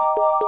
you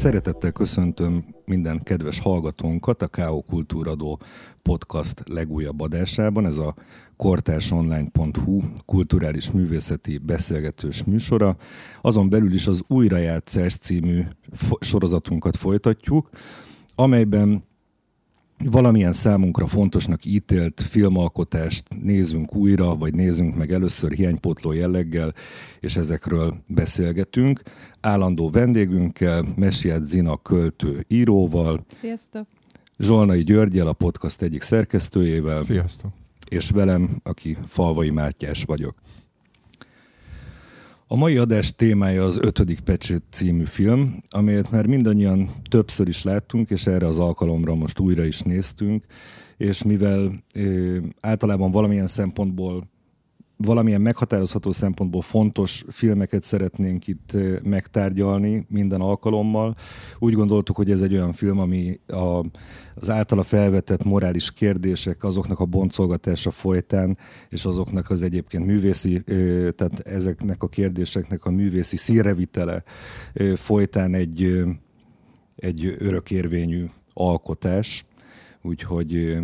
Szeretettel köszöntöm minden kedves hallgatónkat a K.O. Kultúradó podcast legújabb adásában. Ez a kortársonline.hu kulturális művészeti beszélgetős műsora. Azon belül is az Újrajátszás című sorozatunkat folytatjuk, amelyben valamilyen számunkra fontosnak ítélt filmalkotást nézzünk újra, vagy nézzünk meg először hiánypótló jelleggel, és ezekről beszélgetünk. Állandó vendégünkkel, Mesiát Zina költő íróval. Sziasztok! Zsolnai Györgyel, a podcast egyik szerkesztőjével. Sziasztok! És velem, aki Falvai Mátyás vagyok. A mai adás témája az ötödik pecsét című film, amelyet már mindannyian többször is láttunk, és erre az alkalomra most újra is néztünk, és mivel ö, általában valamilyen szempontból valamilyen meghatározható szempontból fontos filmeket szeretnénk itt megtárgyalni minden alkalommal. Úgy gondoltuk, hogy ez egy olyan film, ami a, az általa felvetett morális kérdések, azoknak a boncolgatása folytán, és azoknak az egyébként művészi, tehát ezeknek a kérdéseknek a művészi színrevitele folytán egy, egy örökérvényű alkotás, úgyhogy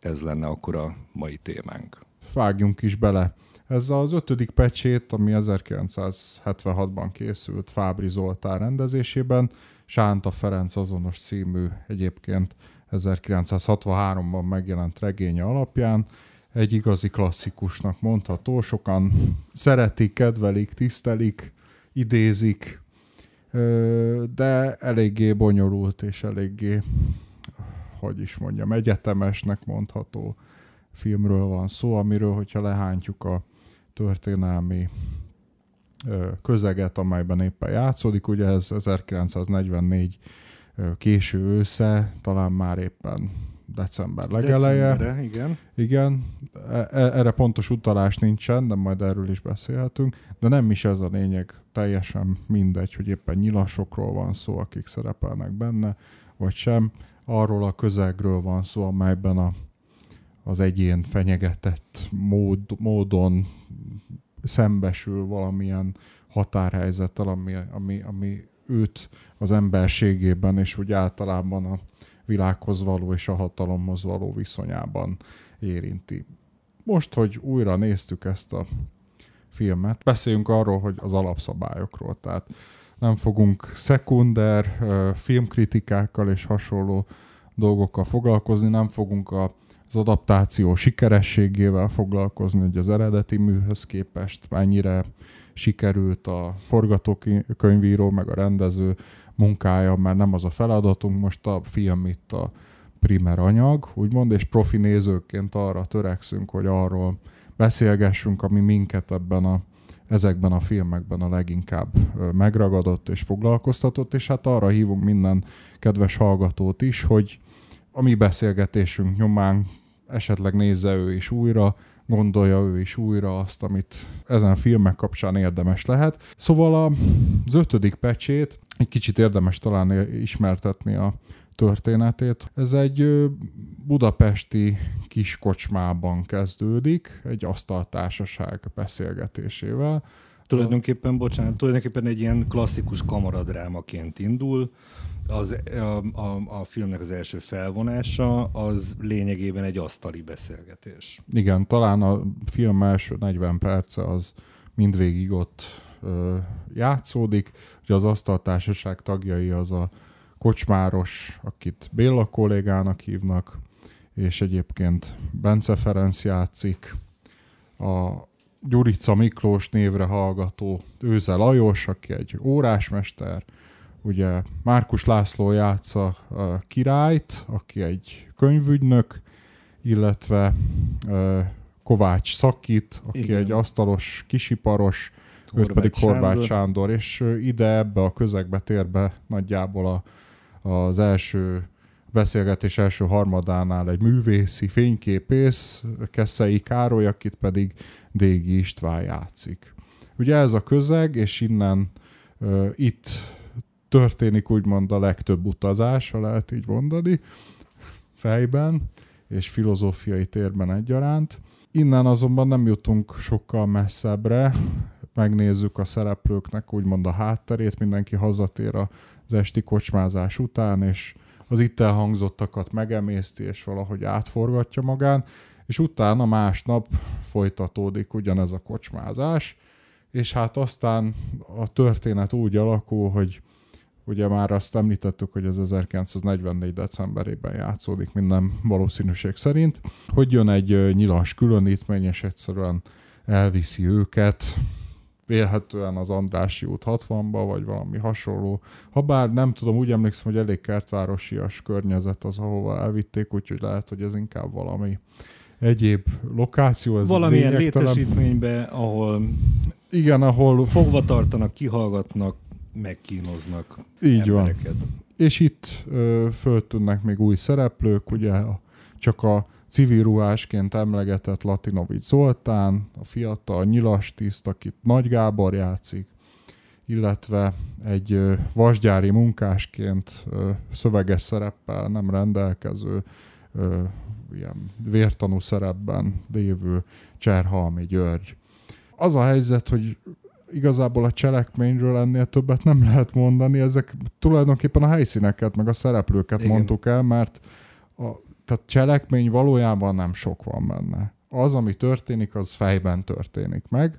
ez lenne akkor a mai témánk. Vágjunk is bele. Ez az ötödik pecsét, ami 1976-ban készült Fábri Zoltán rendezésében, Sánta Ferenc azonos című egyébként 1963-ban megjelent regénye alapján, egy igazi klasszikusnak mondható, sokan szeretik, kedvelik, tisztelik, idézik, de eléggé bonyolult és eléggé, hogy is mondjam, egyetemesnek mondható filmről van szó, amiről, hogyha lehántjuk a történelmi közeget, amelyben éppen játszódik. Ugye ez 1944 késő ősze, talán már éppen december legeleje. Decemberre, igen. Igen, e, e, erre pontos utalás nincsen, de majd erről is beszélhetünk, de nem is ez a lényeg, teljesen mindegy, hogy éppen nyilasokról van szó, akik szerepelnek benne, vagy sem. Arról a közegről van szó, amelyben a az egyén fenyegetett mód, módon szembesül valamilyen határhelyzettel, ami, ami, ami őt az emberségében és úgy általában a világhoz való és a hatalomhoz való viszonyában érinti. Most, hogy újra néztük ezt a filmet, beszéljünk arról, hogy az alapszabályokról, tehát nem fogunk szekunder filmkritikákkal és hasonló dolgokkal foglalkozni, nem fogunk a az adaptáció sikerességével foglalkozni, hogy az eredeti műhöz képest mennyire sikerült a forgatókönyvíró meg a rendező munkája, mert nem az a feladatunk, most a film itt a primer anyag, úgymond, és profi nézőként arra törekszünk, hogy arról beszélgessünk, ami minket ebben a, ezekben a filmekben a leginkább megragadott és foglalkoztatott, és hát arra hívunk minden kedves hallgatót is, hogy a mi beszélgetésünk nyomán esetleg nézze ő is újra, gondolja ő is újra azt, amit ezen a filmek kapcsán érdemes lehet. Szóval az ötödik pecsét egy kicsit érdemes talán ismertetni a történetét. Ez egy budapesti kis kocsmában kezdődik, egy asztaltársaság beszélgetésével. Tulajdonképpen, bocsánat, tulajdonképpen egy ilyen klasszikus kamaradrámaként indul, az, a, a, a filmnek az első felvonása az lényegében egy asztali beszélgetés. Igen, talán a film első 40 perce az mindvégig ott ö, játszódik. Ugye az asztaltársaság tagjai az a kocsmáros, akit Béla kollégának hívnak, és egyébként Bence Ferenc játszik, a Gyurica Miklós névre hallgató Őze Lajos, aki egy órásmester, ugye Márkus László játsza a királyt, aki egy könyvügynök, illetve Kovács Szakit, aki Igen. egy asztalos kisiparos, Horváth őt pedig Horváth Sándor. Sándor, és ide ebbe a közegbe tér be nagyjából a, az első beszélgetés első harmadánál egy művészi fényképész, Keszei Károly, akit pedig Dégi István játszik. Ugye ez a közeg, és innen uh, itt történik úgymond a legtöbb utazás, ha lehet így mondani, fejben és filozófiai térben egyaránt. Innen azonban nem jutunk sokkal messzebbre, megnézzük a szereplőknek úgymond a hátterét, mindenki hazatér az esti kocsmázás után, és az itt elhangzottakat megemészti, és valahogy átforgatja magán, és utána másnap folytatódik ugyanez a kocsmázás, és hát aztán a történet úgy alakul, hogy ugye már azt említettük, hogy ez 1944. decemberében játszódik minden valószínűség szerint, hogy jön egy nyilas különítmény, és egyszerűen elviszi őket, vélhetően az Andrási út 60-ba, vagy valami hasonló. Habár nem tudom, úgy emlékszem, hogy elég kertvárosias környezet az, ahova elvitték, úgyhogy lehet, hogy ez inkább valami egyéb lokáció. Ez Valamilyen létesítménybe, ahol igen, ahol fogva tartanak, kihallgatnak, megkínoznak Így embereket. van. És itt ö, föltűnnek még új szereplők, ugye csak a civil ruhásként emlegetett Latinovic Zoltán, a fiatal nyilas tiszt, akit Nagy Gábor játszik, illetve egy ö, vasgyári munkásként ö, szöveges szereppel nem rendelkező ö, ilyen vértanú szerepben lévő Cserhalmi György. Az a helyzet, hogy igazából a cselekményről ennél többet nem lehet mondani, ezek tulajdonképpen a helyszíneket, meg a szereplőket Igen. mondtuk el, mert a, tehát cselekmény valójában nem sok van benne. Az, ami történik, az fejben történik meg.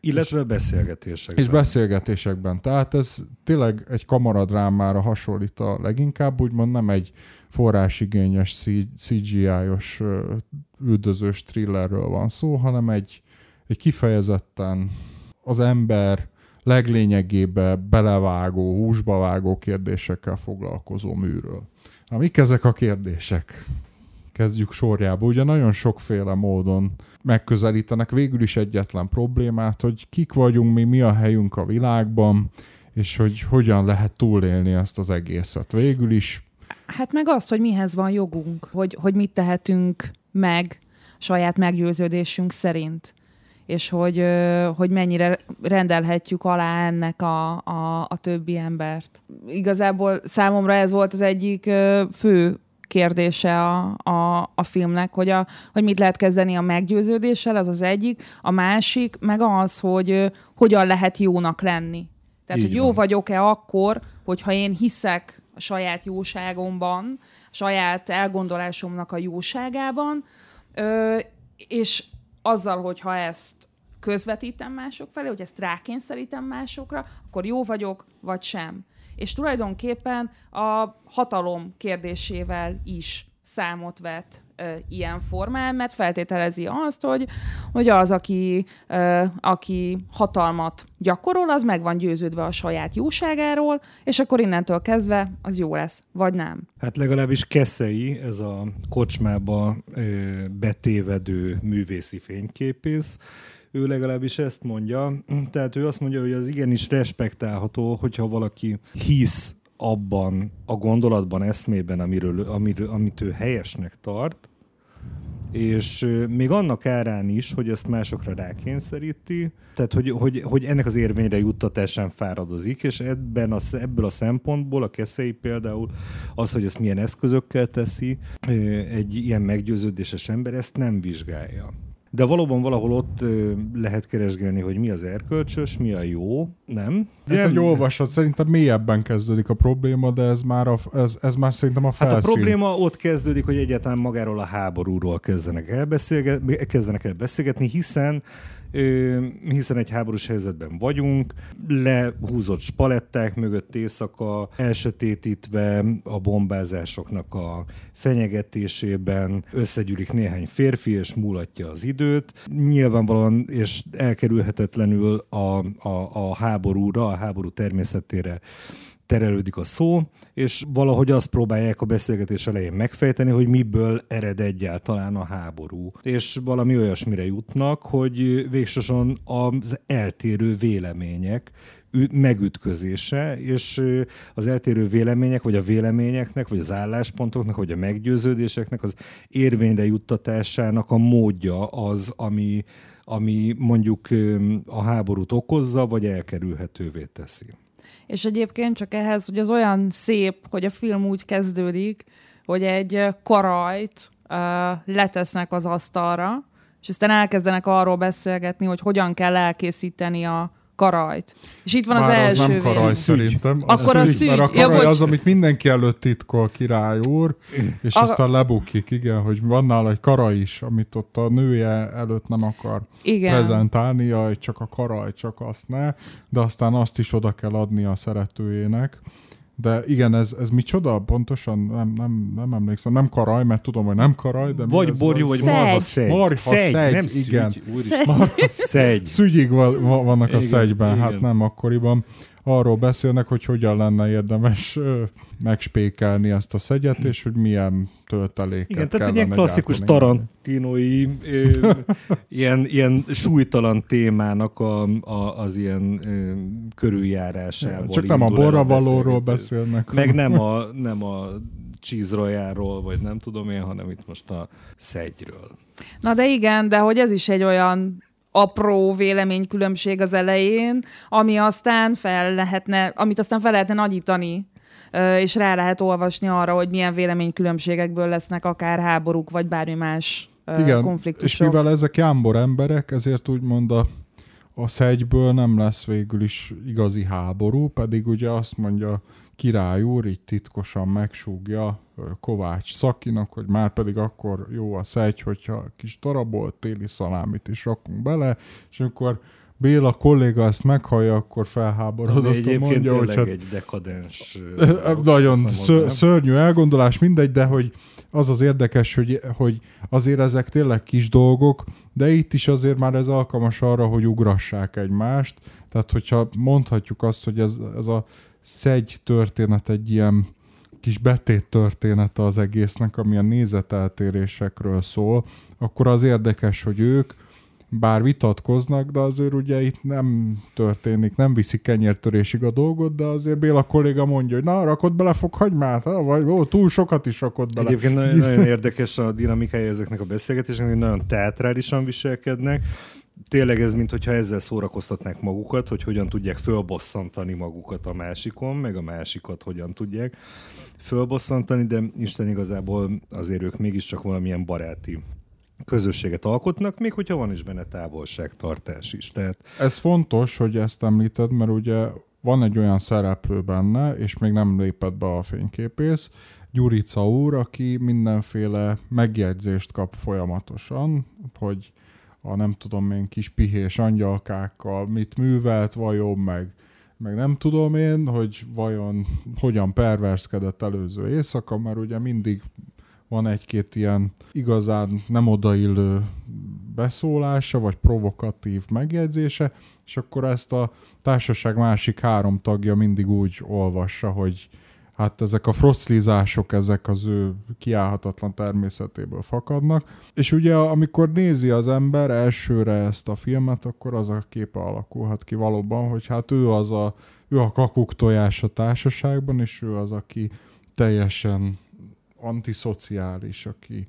Illetve és, beszélgetésekben. És beszélgetésekben. Tehát ez tényleg egy kamaradrámára hasonlít a leginkább, úgymond nem egy forrásigényes CGI-os üldözős thrillerről van szó, hanem egy, egy kifejezetten az ember leglényegébe belevágó, húsba vágó kérdésekkel foglalkozó műről. Na, mik ezek a kérdések? Kezdjük sorjába. Ugye nagyon sokféle módon megközelítenek végül is egyetlen problémát, hogy kik vagyunk mi, mi a helyünk a világban, és hogy hogyan lehet túlélni ezt az egészet. Végül is Hát meg azt, hogy mihez van jogunk, hogy, hogy mit tehetünk meg saját meggyőződésünk szerint és hogy, hogy mennyire rendelhetjük alá ennek a, a, a többi embert. Igazából számomra ez volt az egyik fő kérdése a, a, a filmnek, hogy, a, hogy mit lehet kezdeni a meggyőződéssel, az az egyik, a másik meg az, hogy hogyan lehet jónak lenni. Tehát, Így hogy jó van. vagyok-e akkor, hogyha én hiszek a saját jóságomban, a saját elgondolásomnak a jóságában, ö, és azzal, hogyha ezt közvetítem mások felé, hogy ezt rákényszerítem másokra, akkor jó vagyok, vagy sem. És tulajdonképpen a hatalom kérdésével is számot vet ö, ilyen formán, mert feltételezi azt, hogy, hogy az, aki, ö, aki hatalmat gyakorol, az meg van győződve a saját jóságáról, és akkor innentől kezdve az jó lesz, vagy nem. Hát legalábbis Keszei, ez a kocsmába ö, betévedő művészi fényképész, ő legalábbis ezt mondja. Tehát ő azt mondja, hogy az igenis respektálható, hogyha valaki hisz abban a gondolatban, eszmében, amiről, amiről, amit ő helyesnek tart, és még annak árán is, hogy ezt másokra rákényszeríti, tehát hogy, hogy, hogy ennek az érvényre juttatásán fáradozik, és ebben a, ebből a szempontból a keszei például az, hogy ezt milyen eszközökkel teszi, egy ilyen meggyőződéses ember ezt nem vizsgálja. De valóban valahol ott lehet keresgélni, hogy mi az erkölcsös, mi a jó, nem? Ez nem. egy olvasat, szerintem mélyebben kezdődik a probléma, de ez már, a, ez, ez már szerintem a felszín. Hát a probléma ott kezdődik, hogy egyáltalán magáról a háborúról kezdenek el, beszélgetni, kezdenek el beszélgetni, hiszen hiszen egy háborús helyzetben vagyunk, lehúzott spaletták mögött éjszaka, elsötétítve a bombázásoknak a fenyegetésében összegyűlik néhány férfi, és múlatja az időt. Nyilvánvalóan és elkerülhetetlenül a, a, a háborúra, a háború természetére terelődik a szó, és valahogy azt próbálják a beszélgetés elején megfejteni, hogy miből ered egyáltalán a háború. És valami olyasmire jutnak, hogy végsősorban az eltérő vélemények megütközése, és az eltérő vélemények, vagy a véleményeknek, vagy az álláspontoknak, vagy a meggyőződéseknek az érvényre juttatásának a módja az, ami, ami mondjuk a háborút okozza, vagy elkerülhetővé teszi. És egyébként csak ehhez, hogy az olyan szép, hogy a film úgy kezdődik, hogy egy karajt uh, letesznek az asztalra, és aztán elkezdenek arról beszélgetni, hogy hogyan kell elkészíteni a karajt. És itt van Már az első az nem karaj szűgy. szerintem. Akkor a szűgy. Mert a Ja, karaj bocs. az, amit mindenki előtt titkol király úr, és A- aztán lebukik, igen, hogy van nála egy karaj is, amit ott a nője előtt nem akar Igen. prezentálnia, hogy csak a karaj, csak azt ne, de aztán azt is oda kell adni a szeretőjének. De igen, ez, ez micsoda? Pontosan nem, nem, nem emlékszem. Nem karaj, mert tudom, hogy nem karaj, de Vagy borjú, vagy marha szegy. Marha szegy, szegy, nem igen. úristen. Szegy. Szügyig va- va- vannak a Igen, szegyben, hát igen. nem akkoriban. Arról beszélnek, hogy hogyan lenne érdemes ö, megspékelni ezt a szegyet, és hogy milyen tölteléket Igen, tehát egy ilyen klasszikus gyártani. tarantinói, ö, ilyen, ilyen súlytalan témának a, a, az ilyen ö, körüljárásából. Csak nem a indul el borra valóról beszélgetés. beszélnek. Meg nem a, nem a cheese royale vagy nem tudom én, hanem itt most a szegyről. Na de igen, de hogy ez is egy olyan apró véleménykülönbség az elején, ami aztán fel lehetne, amit aztán fel lehetne nagyítani, és rá lehet olvasni arra, hogy milyen véleménykülönbségekből lesznek akár háborúk, vagy bármi más Igen, és konfliktusok. mivel ezek jámbor emberek, ezért úgymond a, a szegyből nem lesz végül is igazi háború, pedig ugye azt mondja király úr, így titkosan megsúgja Kovács Szakinak, hogy már pedig akkor jó a szegy, hogyha kis darabolt téli szalámit is rakunk bele, és akkor Béla kolléga ezt meghallja, akkor felháborodott, mondja, hogy hát egy dekadens... nagyon hozzá. szörnyű elgondolás, mindegy, de hogy az az érdekes, hogy, hogy azért ezek tényleg kis dolgok, de itt is azért már ez alkalmas arra, hogy ugrassák egymást. Tehát, hogyha mondhatjuk azt, hogy ez, ez a szegy történet egy ilyen kis betét története az egésznek, ami a nézeteltérésekről szól, akkor az érdekes, hogy ők bár vitatkoznak, de azért ugye itt nem történik, nem viszi kenyértörésig a dolgot, de azért Béla kolléga mondja, hogy na, rakod bele fokhagymát, ha? vagy ó, túl sokat is rakod bele. Egyébként nagyon, nagyon érdekes a dinamikája ezeknek a beszélgetéseknek, hogy nagyon teatrálisan viselkednek. Tényleg ez, mintha ezzel szórakoztatnák magukat, hogy hogyan tudják fölbosszantani magukat a másikon, meg a másikat hogyan tudják fölbosszantani, de Isten igazából azért ők mégiscsak valamilyen baráti közösséget alkotnak, még hogyha van is benne távolságtartás is. Tehát Ez fontos, hogy ezt említed, mert ugye van egy olyan szereplő benne, és még nem lépett be a fényképész, Gyurica úr, aki mindenféle megjegyzést kap folyamatosan, hogy a nem tudom én kis pihés angyalkákkal mit művelt, vajon meg, meg nem tudom én, hogy vajon hogyan perverszkedett előző éjszaka, mert ugye mindig van egy-két ilyen igazán nem odaillő beszólása, vagy provokatív megjegyzése, és akkor ezt a társaság másik három tagja mindig úgy olvassa, hogy hát ezek a froclizások, ezek az ő kiállhatatlan természetéből fakadnak. És ugye amikor nézi az ember elsőre ezt a filmet, akkor az a képe alakulhat ki valóban, hogy hát ő az a, ő a kakuk tojás a társaságban, és ő az, aki teljesen antiszociális, aki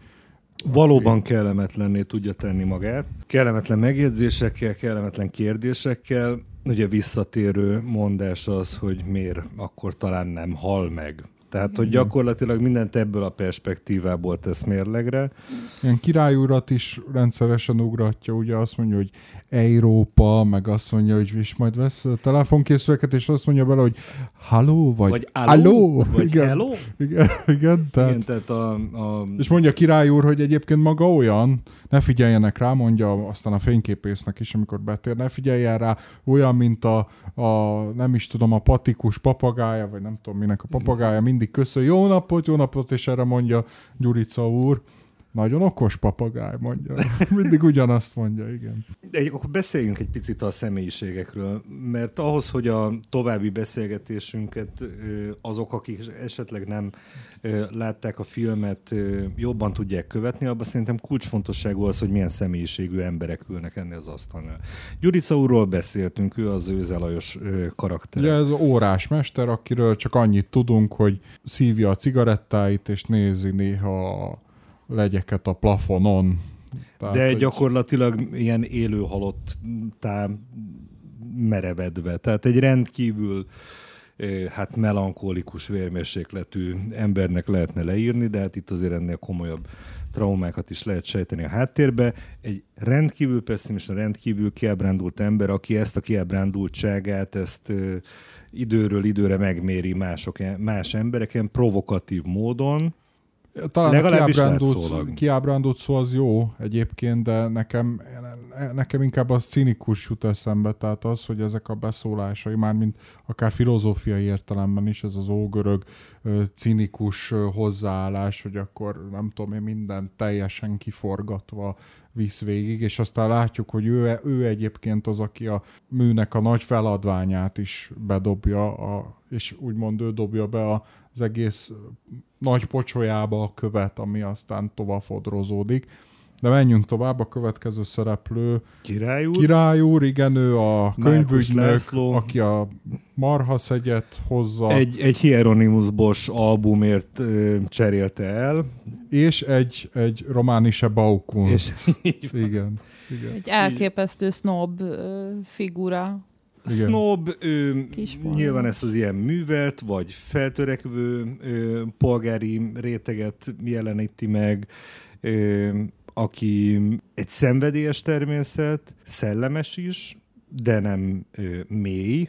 valóban kellemetlenné tudja tenni magát. Kellemetlen megjegyzésekkel, kellemetlen kérdésekkel. Ugye visszatérő mondás az, hogy miért akkor talán nem hal meg. Tehát, hogy gyakorlatilag mindent ebből a perspektívából tesz mérlegre. ilyen királyurat is rendszeresen ugratja, ugye azt mondja, hogy Európa, meg azt mondja, hogy és majd vesz telefonkészüléket, és azt mondja bele, hogy halló, vagy, Vagy aló, vagy igen, hello. Igen, igen, tehát, Igen, tehát a, a, és mondja a király úr, hogy egyébként maga olyan, ne figyeljenek rá, mondja aztán a fényképésznek is, amikor betér, ne figyeljen rá, olyan, mint a, a nem is tudom, a patikus papagája, vagy nem tudom minek a papagája, mindig köszön, jó napot, jó napot, és erre mondja Gyurica úr, Nagyon okos papagáj, mondja. Mindig ugyanazt mondja, igen. De akkor beszéljünk egy picit a személyiségekről, mert ahhoz, hogy a további beszélgetésünket azok, akik esetleg nem látták a filmet, jobban tudják követni, abban szerintem kulcsfontosságú az, hogy milyen személyiségű emberek ülnek ennél az asztalnál. Gyurica úrról beszéltünk, ő az őzelajos karakter. Ugye ez órás mester, akiről csak annyit tudunk, hogy szívja a cigarettáit, és nézi néha legyeket a plafonon. Tehát, De hogy... gyakorlatilag ilyen élő halottá merevedve. Tehát egy rendkívül hát melankolikus vérmérsékletű embernek lehetne leírni, de hát itt azért ennél komolyabb traumákat is lehet sejteni a háttérbe. Egy rendkívül pessimista, rendkívül kiábrándult ember, aki ezt a kiábrándultságát, ezt időről időre megméri mások, más embereken provokatív módon, talán Legalábbis a kiábrándult, kiábrándult szó az jó egyébként, de nekem, nekem inkább az cinikus jut eszembe, tehát az, hogy ezek a beszólásai, már mint akár filozófiai értelemben is, ez az ógörög cinikus hozzáállás, hogy akkor nem tudom én minden teljesen kiforgatva visz végig, és aztán látjuk, hogy ő, ő egyébként az, aki a műnek a nagy feladványát is bedobja, a, és úgymond ő dobja be az egész nagy pocsolyába a követ, ami aztán tovább fodrozódik. De menjünk tovább, a következő szereplő. Király úr? Király úr, igen, ő a könyvügynök, aki a Marhaszegyet hozza. Egy, egy Hieronymus Bosch albumért ö, cserélte el. És egy, egy Románise Baukunst. igen. Igen. Egy elképesztő snob figura. Igen. Snob, ő, nyilván ezt az ilyen művelt, vagy feltörekvő ö, polgári réteget jeleníti meg, ö, aki egy szenvedélyes természet, szellemes is, de nem ö, mély,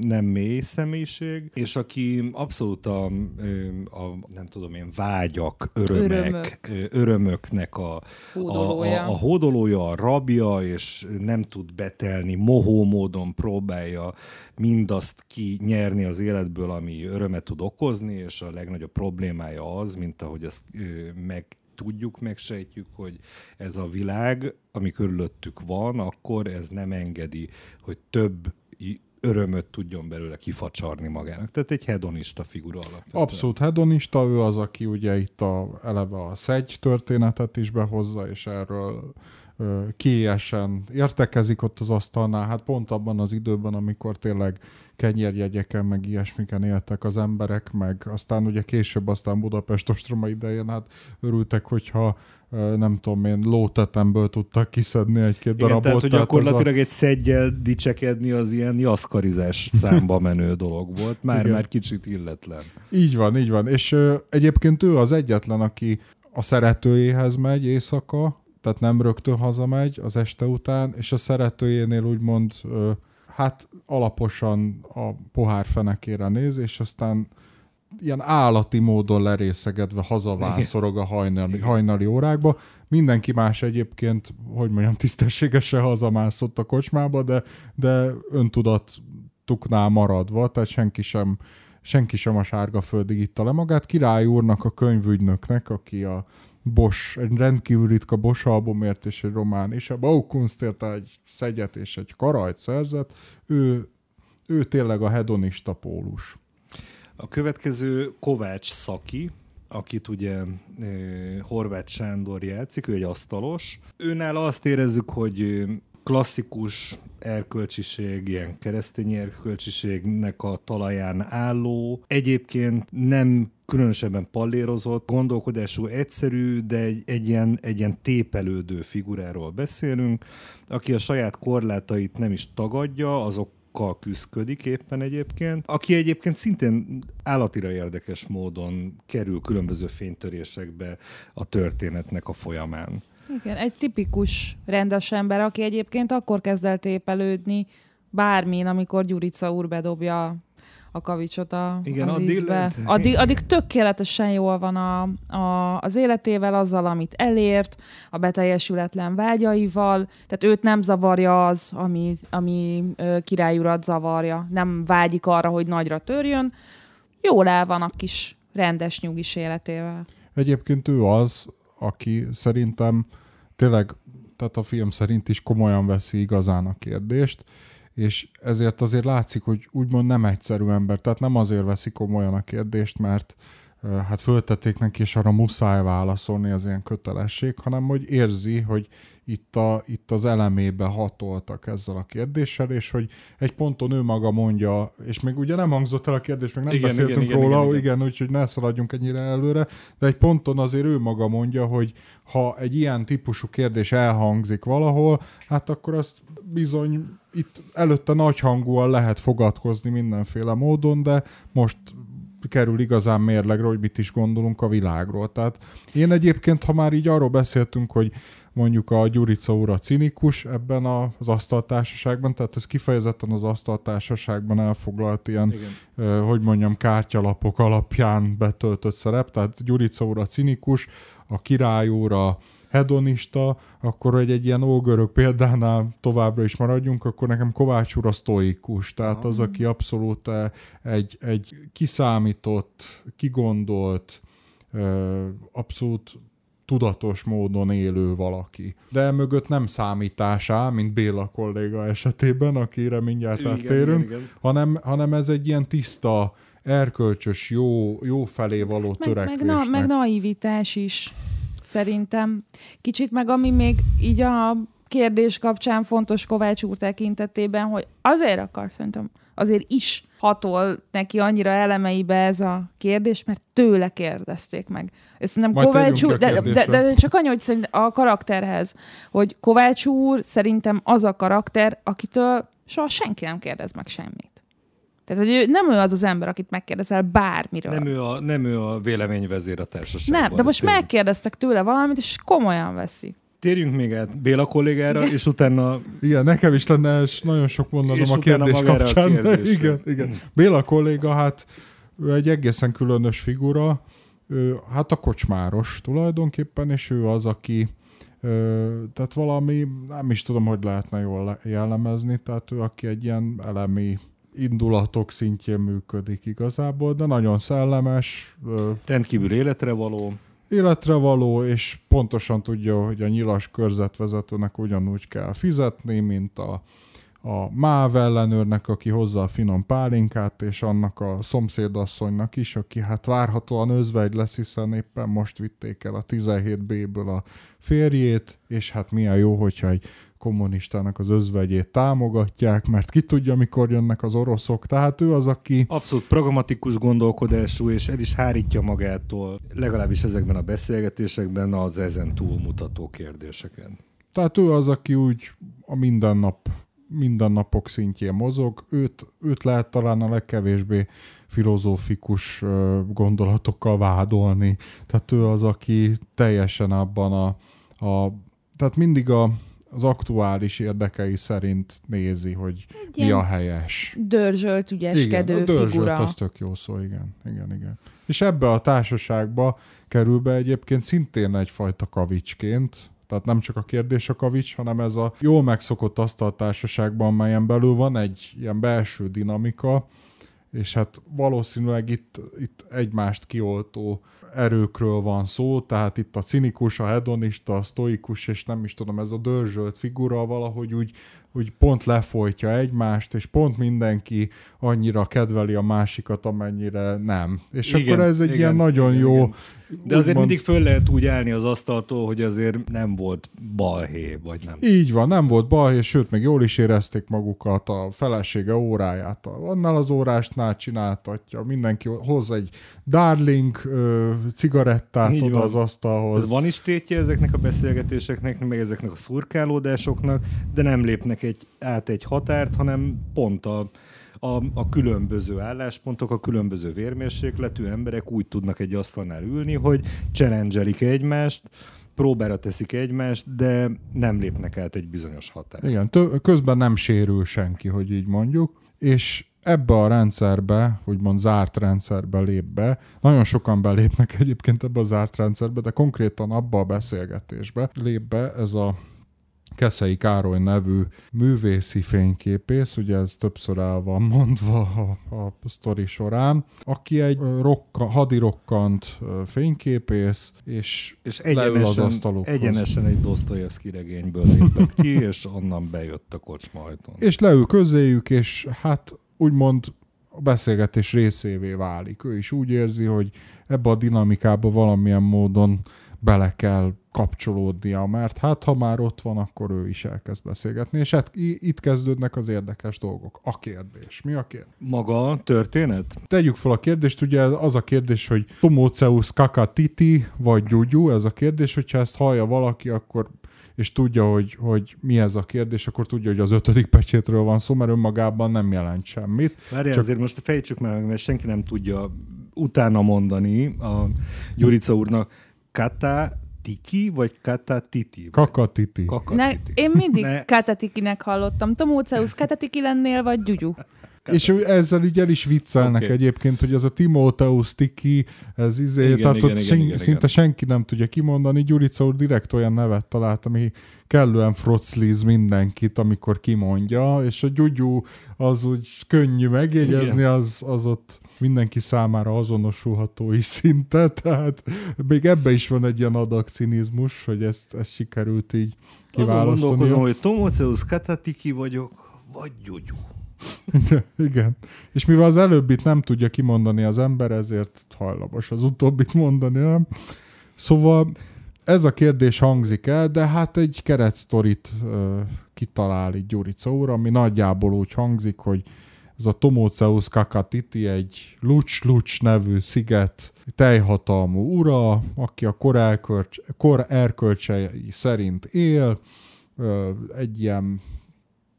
nem mély személyiség, és aki abszolút a, a nem tudom én, vágyak, örömek, Örömök. örömöknek a hódolója. A, a, a hódolója, a rabja, és nem tud betelni, mohó módon próbálja mindazt kinyerni az életből, ami örömet tud okozni, és a legnagyobb problémája az, mint ahogy ezt meg tudjuk, megsejtjük, hogy ez a világ, ami körülöttük van, akkor ez nem engedi, hogy több örömöt tudjon belőle kifacsarni magának. Tehát egy hedonista figura alapvetően. Abszolút hedonista, ő az, aki ugye itt a, eleve a szegy történetet is behozza, és erről kiesen értekezik ott az asztalnál, hát pont abban az időben, amikor tényleg kenyérjegyeken, meg ilyesmiken éltek az emberek, meg aztán ugye később, aztán Budapest ostroma idején, hát örültek, hogyha nem tudom én, lótetemből tudtak kiszedni egy-két Igen, darabot. Tehát, hogy gyakorlatilag a... egy szeggyel dicsekedni az ilyen jaszkarizás számba menő dolog volt. Már, Igen. már kicsit illetlen. Így van, így van. És ö, egyébként ő az egyetlen, aki a szeretőjéhez megy éjszaka, tehát nem rögtön hazamegy az este után, és a szeretőjénél úgymond hát alaposan a pohár fenekére néz, és aztán ilyen állati módon lerészegedve hazavászorog a hajnali, hajnali órákba. Mindenki más egyébként, hogy mondjam, tisztességesen hazamászott a kocsmába, de, de öntudatuknál maradva, tehát senki sem, senki sem a sárga földig itta le magát. Király úrnak, a könyvügynöknek, aki a Bosch, egy rendkívül ritka Bosch albumért és egy román, és a Baukunstért egy szegyet és egy karajt szerzett, ő, ő tényleg a hedonista pólus. A következő Kovács Szaki, akit ugye e, Horváth Sándor játszik, ő egy asztalos. Őnál azt érezzük, hogy klasszikus erkölcsiség, ilyen keresztény erkölcsiségnek a talaján álló, egyébként nem különösebben pallérozott, gondolkodású, egyszerű, de egy, egy, ilyen, egy ilyen tépelődő figuráról beszélünk, aki a saját korlátait nem is tagadja, azok kal éppen egyébként, aki egyébként szintén állatira érdekes módon kerül különböző fénytörésekbe a történetnek a folyamán. Igen, egy tipikus rendes ember, aki egyébként akkor kezd el tépelődni bármin, amikor Gyurica úr bedobja a kavicsot a, Igen, a addig, addig, addig tökéletesen jól van a, a, az életével, azzal, amit elért, a beteljesületlen vágyaival, tehát őt nem zavarja az, ami, ami királyurat zavarja. Nem vágyik arra, hogy nagyra törjön. Jól el van a kis rendes, nyugis életével. Egyébként ő az, aki szerintem tényleg, tehát a film szerint is komolyan veszi igazán a kérdést, és ezért azért látszik, hogy úgymond nem egyszerű ember, tehát nem azért veszi komolyan a kérdést, mert hát föltették neki, és arra muszáj válaszolni, az ilyen kötelesség, hanem hogy érzi, hogy itt, a, itt az elemébe hatoltak ezzel a kérdéssel, és hogy egy ponton ő maga mondja, és még ugye nem hangzott el a kérdés, meg nem igen, beszéltünk igen, róla, igen, igen, igen. igen úgyhogy ne szaladjunk ennyire előre, de egy ponton azért ő maga mondja, hogy ha egy ilyen típusú kérdés elhangzik valahol, hát akkor azt bizony itt előtte nagyhangúan lehet fogadkozni mindenféle módon, de most kerül igazán mérlegre, hogy mit is gondolunk a világról. Tehát én egyébként, ha már így arról beszéltünk, hogy mondjuk a Gyurica ura cinikus ebben az asztaltársaságban, tehát ez kifejezetten az asztaltársaságban elfoglalt ilyen, Igen. hogy mondjam, kártyalapok alapján betöltött szerep, tehát Gyurica ura cinikus, a király úra hedonista, akkor egy, egy ilyen ógörög példánál továbbra is maradjunk, akkor nekem Kovács úr a sztoikus, tehát az, aki abszolút egy, egy kiszámított, kigondolt, abszolút tudatos módon élő valaki. De mögött nem számításá, mint Béla kolléga esetében, akire mindjárt igen, áttérünk, igen, igen. Hanem, hanem ez egy ilyen tiszta, erkölcsös, jó, jó felé való meg, törekvésnek. Meg, na, meg naivitás is, szerintem. Kicsit meg ami még így a kérdés kapcsán fontos Kovács úr tekintetében, hogy azért akar szerintem azért is hatol neki annyira elemeibe ez a kérdés, mert tőle kérdezték meg. Ezt nem Majd Kovács úr, de, de, de, csak annyi, hogy szerint a karakterhez, hogy Kovács úr szerintem az a karakter, akitől soha senki nem kérdez meg semmit. Tehát, hogy ő, nem ő az az ember, akit megkérdezel bármiről. Nem ő a, nem ő a véleményvezér a társaságban. Nem, de most megkérdeztek tőle valamit, és komolyan veszi. Térjünk még át Béla kollégára, és utána... Igen, nekem is lenne és nagyon sok mondanom a kérdés kapcsán. A igen, igen. Béla kolléga, hát ő egy egészen különös figura, ő, hát a kocsmáros tulajdonképpen, és ő az, aki tehát valami, nem is tudom, hogy lehetne jól jellemezni, tehát ő, aki egy ilyen elemi indulatok szintjén működik igazából, de nagyon szellemes. Rendkívül életre való életre való, és pontosan tudja, hogy a nyilas körzetvezetőnek ugyanúgy kell fizetni, mint a, a MÁV ellenőrnek, aki hozza a finom pálinkát, és annak a szomszédasszonynak is, aki hát várhatóan özvegy lesz, hiszen éppen most vitték el a 17B-ből a férjét, és hát milyen jó, hogyha egy kommunistának az özvegyét támogatják, mert ki tudja, mikor jönnek az oroszok. Tehát ő az, aki... Abszolút pragmatikus gondolkodású, és el is hárítja magától, legalábbis ezekben a beszélgetésekben az ezen túlmutató kérdéseken. Tehát ő az, aki úgy a mindennap mindennapok szintjén mozog, őt, őt lehet talán a legkevésbé filozófikus gondolatokkal vádolni. Tehát ő az, aki teljesen abban a, a tehát mindig a, az aktuális érdekei szerint nézi, hogy Egy mi a helyes. Dörzsölt, ügyeskedő igen, a dörzsölt, figura. az tök jó szó, igen. igen, igen. És ebbe a társaságba kerül be egyébként szintén egyfajta kavicsként, tehát nem csak a kérdés a kavics, hanem ez a jól megszokott asztaltársaságban, melyen belül van egy ilyen belső dinamika, és hát valószínűleg itt, itt egymást kioltó erőkről van szó, tehát itt a cinikus, a hedonista, a sztoikus, és nem is tudom, ez a dörzsölt figura valahogy úgy úgy pont lefolytja egymást, és pont mindenki annyira kedveli a másikat, amennyire nem. És igen, akkor ez egy igen, ilyen nagyon igen, jó... Igen. De azért mond... mindig föl lehet úgy állni az asztaltól, hogy azért nem volt balhé, vagy nem. Így van, nem volt balhé, sőt, meg jól is érezték magukat, a felesége óráját annál az órásnál csináltatja, mindenki hoz egy darling ö, cigarettát Így oda van. az asztalhoz. Van is tétje ezeknek a beszélgetéseknek, meg ezeknek a szurkálódásoknak, de nem lépnek egy, át egy határt, hanem pont a, a, a különböző álláspontok, a különböző vérmérsékletű emberek úgy tudnak egy asztalnál ülni, hogy challenge egymást, próbára teszik egymást, de nem lépnek át egy bizonyos határt. Igen, tö- közben nem sérül senki, hogy így mondjuk, és ebbe a rendszerbe, úgymond zárt rendszerbe lép be. Nagyon sokan belépnek egyébként ebbe a zárt rendszerbe, de konkrétan abba a beszélgetésbe lép be ez a Keszei Károly nevű művészi fényképész, ugye ez többször el van mondva a, a sztori során, aki egy rokka, hadirokkant fényképész, és, és egyenesen, az asztalokhoz. egyenesen egy Dostoyevsky regényből lépett ki, és onnan bejött a kocsmajton. És leül közéjük, és hát úgymond a beszélgetés részévé válik. Ő is úgy érzi, hogy ebbe a dinamikába valamilyen módon bele kell kapcsolódnia, mert hát ha már ott van, akkor ő is elkezd beszélgetni, és hát itt kezdődnek az érdekes dolgok. A kérdés. Mi a kérdés? Maga a történet? Tegyük fel a kérdést, ugye az a kérdés, hogy Tomoceus kakatiti vagy gyugyú, ez a kérdés, hogyha ezt hallja valaki, akkor és tudja, hogy, hogy mi ez a kérdés, akkor tudja, hogy az ötödik pecsétről van szó, mert önmagában nem jelent semmit. Várjál, Csak... azért most fejtsük meg, mert senki nem tudja utána mondani a Gyurica úrnak, Kata Tiki, vagy Katatiti? Kakatiti. Ne, én mindig ne. Katatikinek hallottam. Tomóceusz Katatiki lennél, vagy Gyugyú? És ezzel így el is viccelnek okay. egyébként, hogy az a Timóteusz Tiki, ez izé, igen, tehát igen, ott igen, igen, szinte igen. senki nem tudja kimondani. Gyurica úr direkt olyan nevet talált, ami kellően frocliz mindenkit, amikor kimondja, és a gyugyú az úgy könnyű megjegyezni, az, az ott mindenki számára azonosulható is szinte, tehát még ebbe is van egy ilyen adag cinizmus, hogy ezt, ezt sikerült így kiválasztani. Azon gondolkozom, hogy Tomoceus Katatiki vagyok, vagy Gyugyú. Igen. És mivel az előbbit nem tudja kimondani az ember, ezért hajlamos az utóbbit mondani, nem? Szóval ez a kérdés hangzik el, de hát egy keretsztorit uh, kitalál így Gyurica úr, ami nagyjából úgy hangzik, hogy ez a Tomoceus Kakatiti egy Lucs-Lucs nevű sziget teljhatalmú ura, aki a kor, elkölcs, kor erkölcsei szerint él, egy ilyen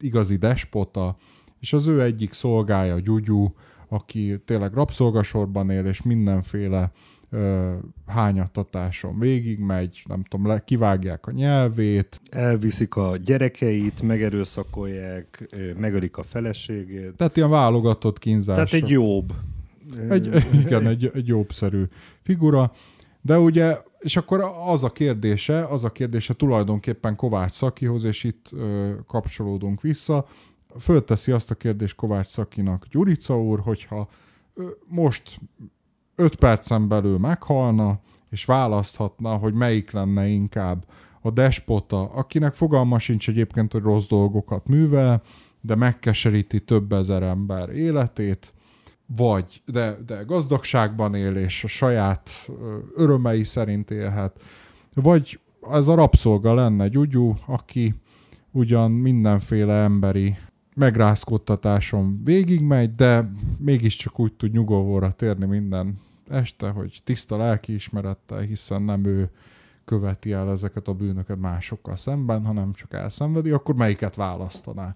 igazi despota, és az ő egyik szolgája Gyugyú, aki tényleg rabszolgasorban él, és mindenféle hányattatáson végigmegy, nem tudom, le, kivágják a nyelvét. Elviszik a gyerekeit, megerőszakolják, megölik a feleségét. Tehát ilyen válogatott kínzás. Tehát egy jobb. Egy, igen, egy, egy jobbszerű figura. De ugye, és akkor az a kérdése, az a kérdése tulajdonképpen Kovács Szakihoz, és itt ö, kapcsolódunk vissza, fölteszi azt a kérdést Kovács Szakinak Gyurica úr, hogyha most 5 percen belül meghalna, és választhatna, hogy melyik lenne inkább a despota, akinek fogalma sincs egyébként, hogy rossz dolgokat művel, de megkeseríti több ezer ember életét, vagy de, de gazdagságban él, és a saját örömei szerint élhet, vagy ez a rabszolga lenne Gyugyú, aki ugyan mindenféle emberi megrázkódtatáson végigmegy, de mégiscsak úgy tud nyugovóra térni minden este, hogy tiszta lelkiismerettel, hiszen nem ő követi el ezeket a bűnöket másokkal szemben, hanem csak elszenvedi, akkor melyiket választaná?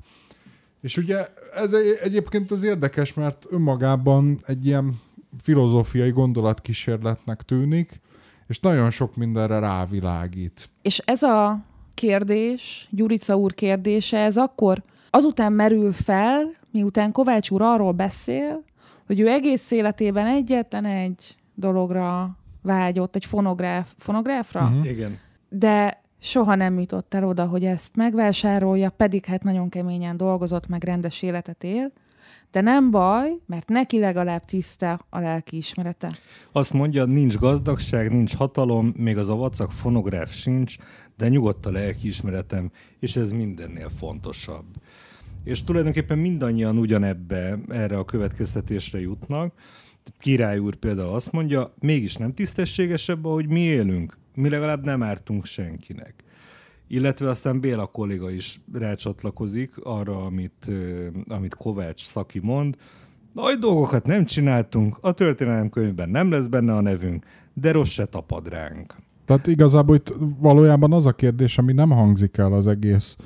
És ugye ez egyébként az érdekes, mert önmagában egy ilyen filozófiai gondolatkísérletnek tűnik, és nagyon sok mindenre rávilágít. És ez a kérdés, Gyurica úr kérdése, ez akkor azután merül fel, miután Kovács úr arról beszél, hogy ő egész életében egyetlen egy dologra vágyott, egy fonográf, fonográfra? Uh-huh. Igen. De soha nem jutott el oda, hogy ezt megvásárolja, pedig hát nagyon keményen dolgozott, meg rendes életet él. De nem baj, mert neki legalább tiszta a lelki ismerete. Azt mondja, nincs gazdagság, nincs hatalom, még az a vacak fonográf sincs, de nyugodt a lelki ismeretem, és ez mindennél fontosabb. És tulajdonképpen mindannyian ugyanebbe, erre a következtetésre jutnak. Király úr például azt mondja, mégis nem tisztességesebb, ahogy mi élünk. Mi legalább nem ártunk senkinek. Illetve aztán Béla kolléga is rácsatlakozik arra, amit, amit Kovács Szaki mond. Nagy dolgokat nem csináltunk, a történelemkönyvben nem lesz benne a nevünk, de rossz se tapad ránk. Tehát igazából itt valójában az a kérdés, ami nem hangzik el az egész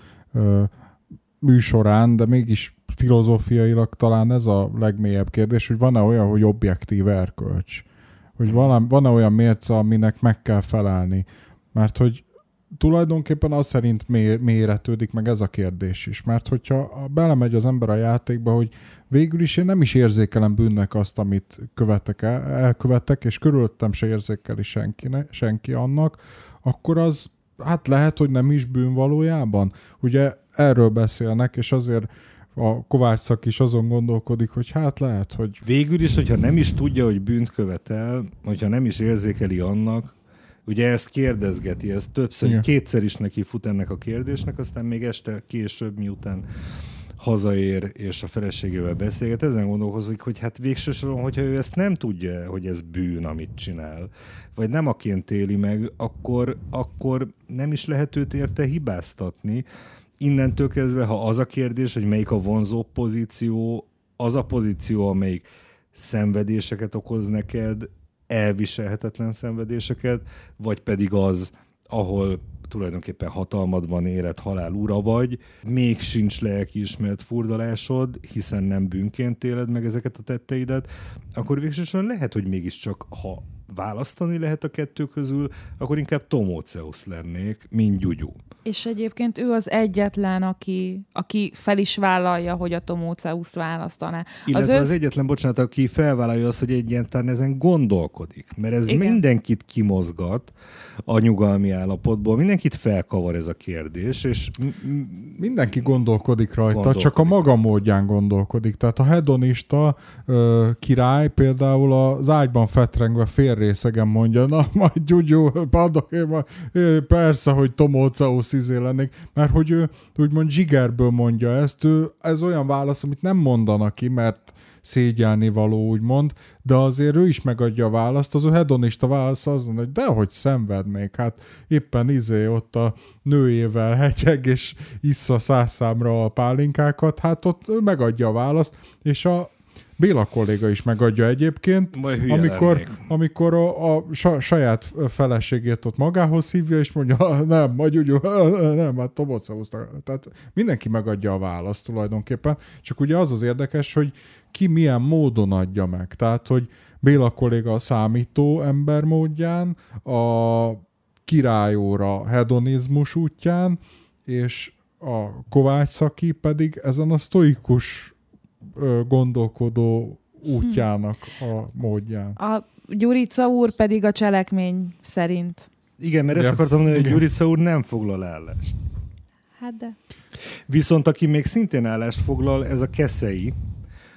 műsorán, de mégis filozófiailag talán ez a legmélyebb kérdés, hogy van-e olyan, hogy objektív erkölcs? Hogy van-e olyan mérce, aminek meg kell felelni? Mert hogy tulajdonképpen az szerint méretődik meg ez a kérdés is. Mert hogyha belemegy az ember a játékba, hogy végül is én nem is érzékelem bűnnek azt, amit követek el, elkövetek, és körülöttem se érzékeli senki, senki annak, akkor az hát lehet, hogy nem is bűn valójában. Ugye erről beszélnek, és azért a Kovács szak is azon gondolkodik, hogy hát lehet, hogy... Végül is, hogyha nem is tudja, hogy bűnt követel, hogyha nem is érzékeli annak, ugye ezt kérdezgeti, ez többször, Igen. kétszer is neki fut ennek a kérdésnek, aztán még este később, miután hazaér és a feleségével beszélget, ezen gondolkozik, hogy hát végső hogyha ő ezt nem tudja, hogy ez bűn, amit csinál, vagy nem aként éli meg, akkor, akkor nem is lehet őt érte hibáztatni. Innentől kezdve, ha az a kérdés, hogy melyik a vonzó pozíció, az a pozíció, amelyik szenvedéseket okoz neked, elviselhetetlen szenvedéseket, vagy pedig az, ahol tulajdonképpen hatalmadban érett halál ura vagy, még sincs lelkiismert furdalásod, hiszen nem bűnként éled meg ezeket a tetteidet, akkor végsősorban lehet, hogy mégiscsak, ha választani lehet a kettő közül, akkor inkább Tomóceusz lennék, mint Gyugyú. És egyébként ő az egyetlen, aki, aki fel is vállalja, hogy a Tomóceuszt választaná. Illetve az, az egyetlen, bocsánat, aki felvállalja azt, hogy egyáltalán ezen gondolkodik. Mert ez Igen. mindenkit kimozgat a nyugalmi állapotból, mindenkit felkavar ez a kérdés, és... Mindenki gondolkodik rajta, gondolkodik. csak a maga módján gondolkodik. Tehát a hedonista ö, király például az ágyban fetrengve félrészegen mondja, na majd gyugyú, padok, én majd, persze, hogy Tomóceusz izé lennék, mert hogy ő úgymond zsigerből mondja ezt, ő, ez olyan válasz, amit nem mondanak ki, mert szégyelni való, úgymond, de azért ő is megadja a választ, az a hedonista válasz az hogy dehogy szenvednék, hát éppen izé ott a nőjével hegyeg, és issza száz számra a pálinkákat, hát ott ő megadja a választ, és a Béla kolléga is megadja egyébként, amikor, amikor a, a saját feleségét ott magához hívja, és mondja, nem, majd úgy, nem, hát Toboceuszta. Tehát mindenki megadja a választ tulajdonképpen, csak ugye az az érdekes, hogy ki milyen módon adja meg. Tehát, hogy Béla kolléga a számító ember módján, a királyóra hedonizmus útján, és a Kovács Szaki pedig ezen a sztoikus gondolkodó útjának a módján. A Gyurica úr pedig a cselekmény szerint. Igen, mert ja. ezt akartam mondani, hogy Gyurica úr nem foglal állást. Hát de. Viszont aki még szintén állást foglal, ez a Keszei,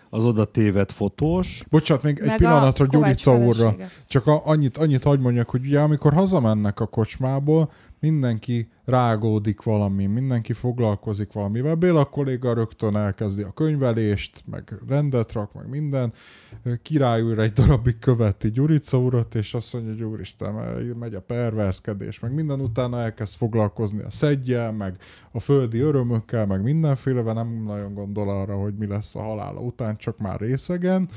az oda tévedt fotós. Bocsánat, még Meg egy pillanatra Gyurica úrra. Csak a, annyit, annyit hagy mondjak, hogy ugye amikor hazamennek a kocsmából, mindenki rágódik valami, mindenki foglalkozik valamivel. Béla kolléga rögtön elkezdi a könyvelést, meg rendet rak, meg minden. Király újra egy darabig követi Gyurica urat, és azt mondja, hogy úristen, megy a perverszkedés, meg minden utána elkezd foglalkozni a szedjel, meg a földi örömökkel, meg mindenféle, nem nagyon gondol arra, hogy mi lesz a halála után, csak már részegen.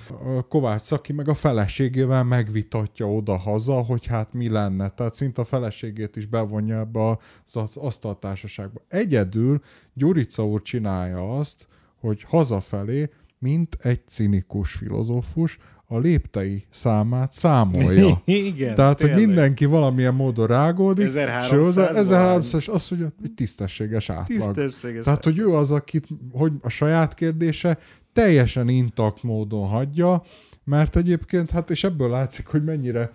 Kovács Szaki meg a feleségével megvitatja oda-haza, hogy hát mi lenne. Tehát szinte a feleségét is bevonja ebbe az az asztaltársaságba. Egyedül Gyurica úr csinálja azt, hogy hazafelé, mint egy cinikus filozófus, a léptei számát számolja. Igen, Tehát, tényleg. hogy mindenki valamilyen módon rágódik, 1300 1300 és azt mondja, hogy tisztességes átlag. Tisztességes Tehát, hogy ő az, akit hogy a saját kérdése teljesen intakt módon hagyja, mert egyébként, hát és ebből látszik, hogy mennyire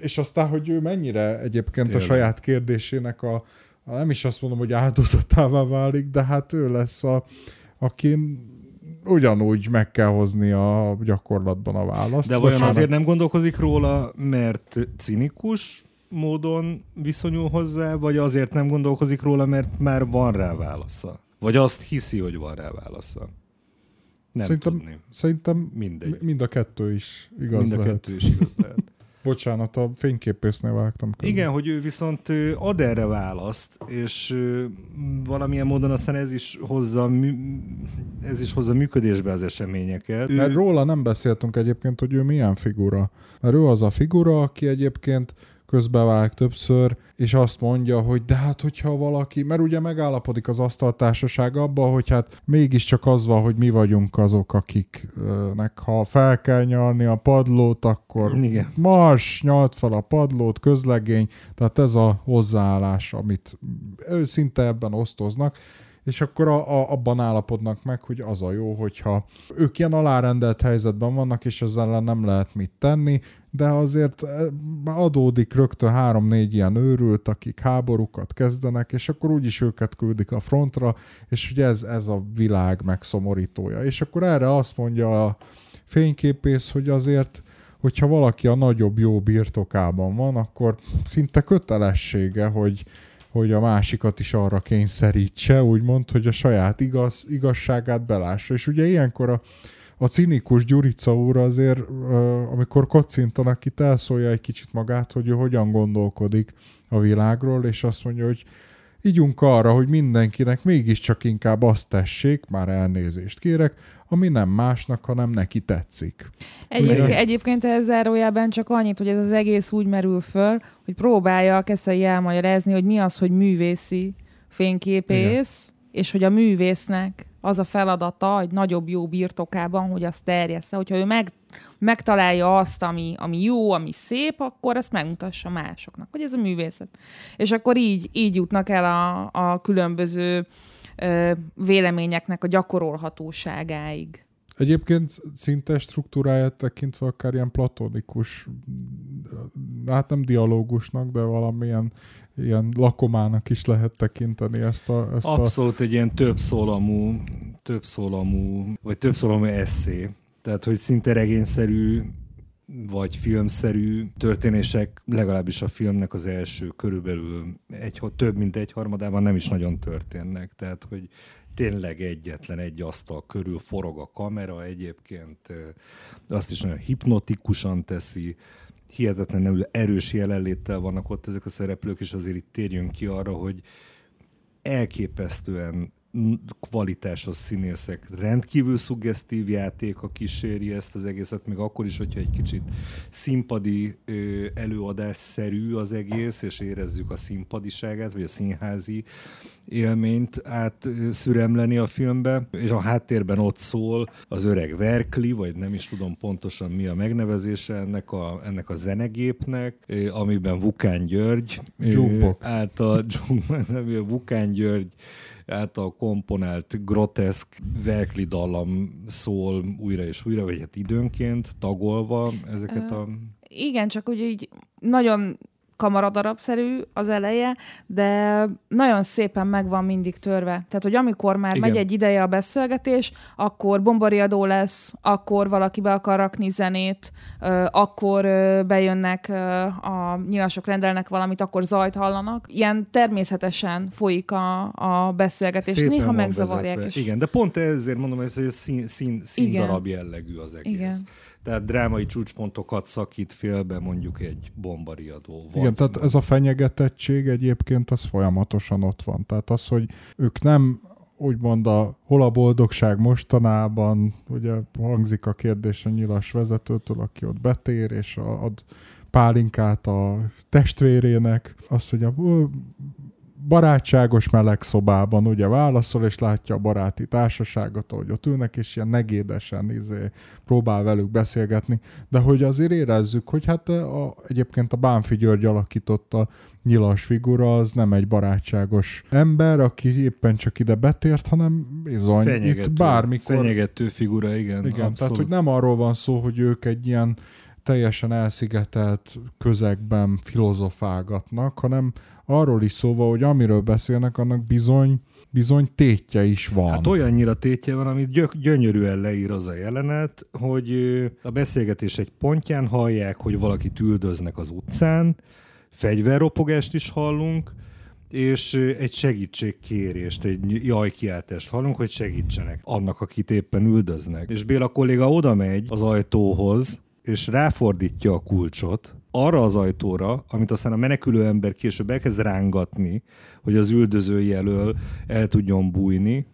és aztán, hogy ő mennyire egyébként Tényleg. a saját kérdésének a, a, nem is azt mondom, hogy áldozatává válik, de hát ő lesz a, akin ugyanúgy meg kell hozni a gyakorlatban a választ. De vajon Bocsánat. azért nem gondolkozik róla, mert cinikus módon viszonyul hozzá, vagy azért nem gondolkozik róla, mert már van rá válasza? Vagy azt hiszi, hogy van rá válasza? Nem szerintem, tudni. Szerintem Mindegy. mind a kettő is igaz Mind a lehet. kettő is igaz lehet. Bocsánat, a fényképésznél vágtam. Közben. Igen, hogy ő viszont ad erre választ, és valamilyen módon aztán ez is hozza, ez is hozza működésbe az eseményeket. Mert ő... róla nem beszéltünk egyébként, hogy ő milyen figura. Mert ő az a figura, aki egyébként közbevág többször, és azt mondja, hogy de hát hogyha valaki, mert ugye megállapodik az asztaltársaság abba, hogy hát mégiscsak az van, hogy mi vagyunk azok, akiknek ha fel kell nyalni a padlót, akkor Igen. mars, nyalt fel a padlót, közlegény, tehát ez a hozzáállás, amit ő szinte ebben osztoznak, és akkor a, a, abban állapodnak meg, hogy az a jó, hogyha ők ilyen alárendelt helyzetben vannak, és ezzel nem lehet mit tenni, de azért eh, adódik rögtön három-négy ilyen őrült, akik háborúkat kezdenek, és akkor úgyis őket küldik a frontra, és ugye ez, ez a világ megszomorítója. És akkor erre azt mondja a fényképész, hogy azért hogyha valaki a nagyobb jó birtokában van, akkor szinte kötelessége, hogy, hogy a másikat is arra kényszerítse, úgymond, hogy a saját igaz, igazságát belássa. És ugye ilyenkor a, a cinikus Gyurica úr azért, amikor kocintanak itt, elszólja egy kicsit magát, hogy ő hogyan gondolkodik a világról, és azt mondja, hogy ígyunk arra, hogy mindenkinek mégiscsak inkább azt tessék, már elnézést kérek, ami nem másnak, hanem neki tetszik. Egyéb, egyébként ez zárójában csak annyit, hogy ez az egész úgy merül föl, hogy próbálja a Keszei elmagyarázni, hogy mi az, hogy művészi fényképész, Igen. és hogy a művésznek az a feladata egy nagyobb jó birtokában, hogy azt terjessze. Hogyha ő meg, megtalálja azt, ami, ami jó, ami szép, akkor ezt megmutassa másoknak, hogy ez a művészet. És akkor így, így jutnak el a, a különböző ö, véleményeknek a gyakorolhatóságáig. Egyébként szinte struktúráját tekintve akár ilyen platonikus, hát nem dialógusnak, de valamilyen ilyen lakomának is lehet tekinteni ezt a... Ezt Abszolút a... egy ilyen többszólamú, többszólamú, vagy többszólamú eszé. Tehát, hogy szinte regényszerű vagy filmszerű történések, legalábbis a filmnek az első körülbelül egy, több mint egy harmadában nem is nagyon történnek. Tehát, hogy tényleg egyetlen egy asztal körül forog a kamera, egyébként azt is nagyon hipnotikusan teszi, hihetetlenül erős jelenléttel vannak ott ezek a szereplők, és azért itt térjünk ki arra, hogy elképesztően kvalitásos színészek, rendkívül szuggesztív játék a kíséri ezt az egészet, még akkor is, hogyha egy kicsit színpadi előadásszerű az egész, és érezzük a színpadiságát, vagy a színházi élményt átszüremleni a filmbe, és a háttérben ott szól az öreg Verkli, vagy nem is tudom pontosan mi a megnevezése ennek a, ennek a zenegépnek, amiben Vukán György Jukebox. által Vukán György által komponált, groteszk verkli dallam szól újra és újra, vagy hát időnként tagolva ezeket a... Igen, csak úgy így nagyon kamaradarabszerű az eleje, de nagyon szépen meg van mindig törve. Tehát, hogy amikor már Igen. megy egy ideje a beszélgetés, akkor bombariadó lesz, akkor valaki be akar rakni zenét, akkor bejönnek a nyilasok, rendelnek valamit, akkor zajt hallanak. Ilyen természetesen folyik a, a beszélgetés. Szépen Néha megzavarják. És... Igen, de pont ezért mondom, hogy ez szín, szín, szín darab jellegű az egész. Igen tehát drámai csúcspontokat szakít félbe mondjuk egy bombariadó. Igen, tehát ez a fenyegetettség egyébként az folyamatosan ott van. Tehát az, hogy ők nem úgymond a hol a boldogság mostanában, ugye hangzik a kérdés a nyilas vezetőtől, aki ott betér, és ad pálinkát a testvérének, azt, hogy a barátságos meleg szobában ugye válaszol, és látja a baráti társaságot, ahogy ott ülnek, és ilyen negédesen izé, próbál velük beszélgetni, de hogy azért érezzük, hogy hát a, egyébként a Bánfi György alakította nyilas figura, az nem egy barátságos ember, aki éppen csak ide betért, hanem bizony fenyegető, itt bármikor... Fenyegető figura, igen. Igen, abszolút. tehát hogy nem arról van szó, hogy ők egy ilyen teljesen elszigetelt közegben filozofálgatnak, hanem arról is szóval, hogy amiről beszélnek, annak bizony bizony tétje is van. Hát olyannyira tétje van, amit gyök, gyönyörűen leír az a jelenet, hogy a beszélgetés egy pontján hallják, hogy valakit üldöznek az utcán, fegyverropogást is hallunk, és egy segítségkérést, egy jajkiáltást hallunk, hogy segítsenek annak, akit éppen üldöznek. És Béla kolléga oda megy az ajtóhoz, és ráfordítja a kulcsot arra az ajtóra, amit aztán a menekülő ember később elkezd rángatni, hogy az üldöző elől el tudjon bújni,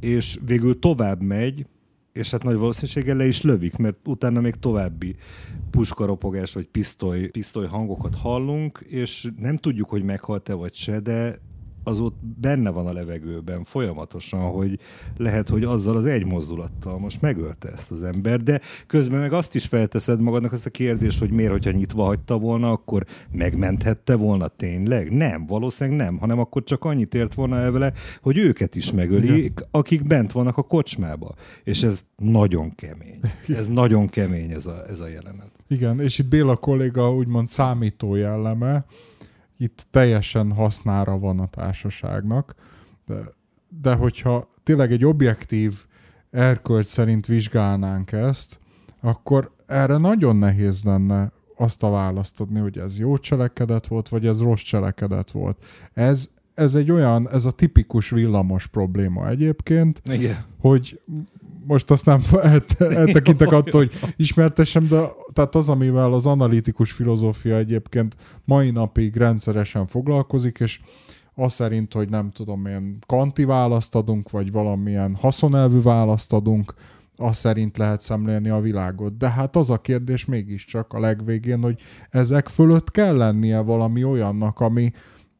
és végül tovább megy, és hát nagy valószínűséggel le is lövik, mert utána még további puskaropogás vagy pisztoly, pisztoly hangokat hallunk, és nem tudjuk, hogy meghalt-e vagy se, de az ott benne van a levegőben folyamatosan, hogy lehet, hogy azzal az egy mozdulattal most megölte ezt az ember, de közben meg azt is felteszed magadnak azt a kérdést, hogy miért, hogyha nyitva hagyta volna, akkor megmenthette volna tényleg? Nem, valószínűleg nem, hanem akkor csak annyit ért volna el vele, hogy őket is megölik, akik bent vannak a kocsmába. És ez nagyon kemény. Ez nagyon kemény ez a, ez a jelenet. Igen, és itt Béla kolléga úgymond számító jelleme, itt teljesen hasznára van a társaságnak, de, de hogyha tényleg egy objektív erkölcs szerint vizsgálnánk ezt, akkor erre nagyon nehéz lenne azt a választ adni, hogy ez jó cselekedet volt, vagy ez rossz cselekedet volt. Ez, ez egy olyan, ez a tipikus villamos probléma egyébként, Igen. hogy most azt nem eltekintek attól, hogy ismertessem, de tehát az, amivel az analitikus filozófia egyébként mai napig rendszeresen foglalkozik, és az szerint, hogy nem tudom, milyen kanti választ adunk, vagy valamilyen haszonelvű választ adunk, az szerint lehet szemlélni a világot. De hát az a kérdés mégiscsak a legvégén, hogy ezek fölött kell lennie valami olyannak, ami,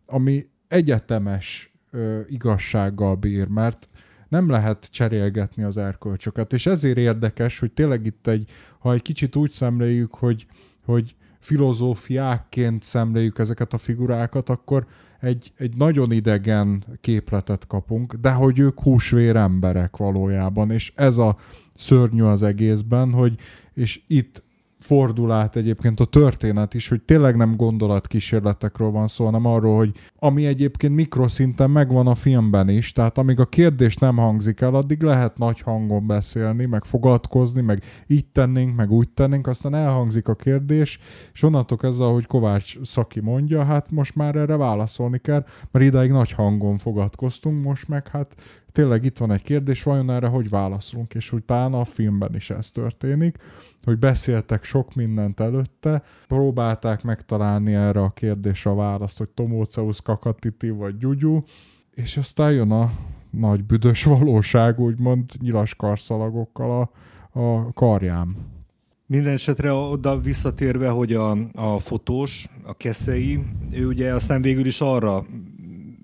ami egyetemes ö, igazsággal bír, mert nem lehet cserélgetni az erkölcsöket. És ezért érdekes, hogy tényleg itt egy, ha egy kicsit úgy szemléljük, hogy, hogy filozófiákként szemléljük ezeket a figurákat, akkor egy, egy nagyon idegen képletet kapunk, de hogy ők húsvér emberek valójában, és ez a szörnyű az egészben, hogy és itt fordul át egyébként a történet is, hogy tényleg nem gondolatkísérletekről van szó, hanem arról, hogy ami egyébként mikroszinten megvan a filmben is, tehát amíg a kérdés nem hangzik el, addig lehet nagy hangon beszélni, meg fogadkozni, meg így tennénk, meg úgy tennénk, aztán elhangzik a kérdés, és onnantól kezdve, ahogy Kovács Szaki mondja, hát most már erre válaszolni kell, mert idáig nagy hangon fogadkoztunk, most meg hát tényleg itt van egy kérdés, vajon erre hogy válaszolunk, és utána a filmben is ez történik hogy beszéltek sok mindent előtte, próbálták megtalálni erre a kérdésre a választ, hogy Tomóceusz Kakatiti vagy Gyugyu, és aztán jön a nagy büdös valóság, úgymond nyilas karszalagokkal a, a karjám. Minden esetre oda visszatérve, hogy a, a fotós, a keszei, ő ugye aztán végül is arra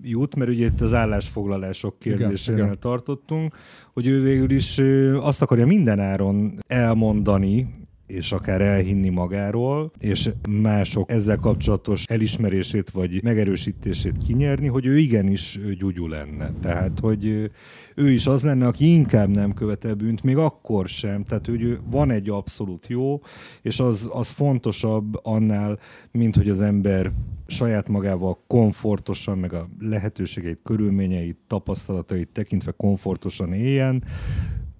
jut, mert ugye itt az állásfoglalások kérdésénél igen, tartottunk, hogy ő végül is azt akarja mindenáron elmondani, és akár elhinni magáról, és mások ezzel kapcsolatos elismerését vagy megerősítését kinyerni, hogy ő igenis gyugyú lenne. Tehát, hogy ő is az lenne, aki inkább nem követel bűnt, még akkor sem. Tehát, hogy van egy abszolút jó, és az, az fontosabb annál, mint hogy az ember saját magával komfortosan, meg a lehetőségeit, körülményeit, tapasztalatait tekintve komfortosan éljen,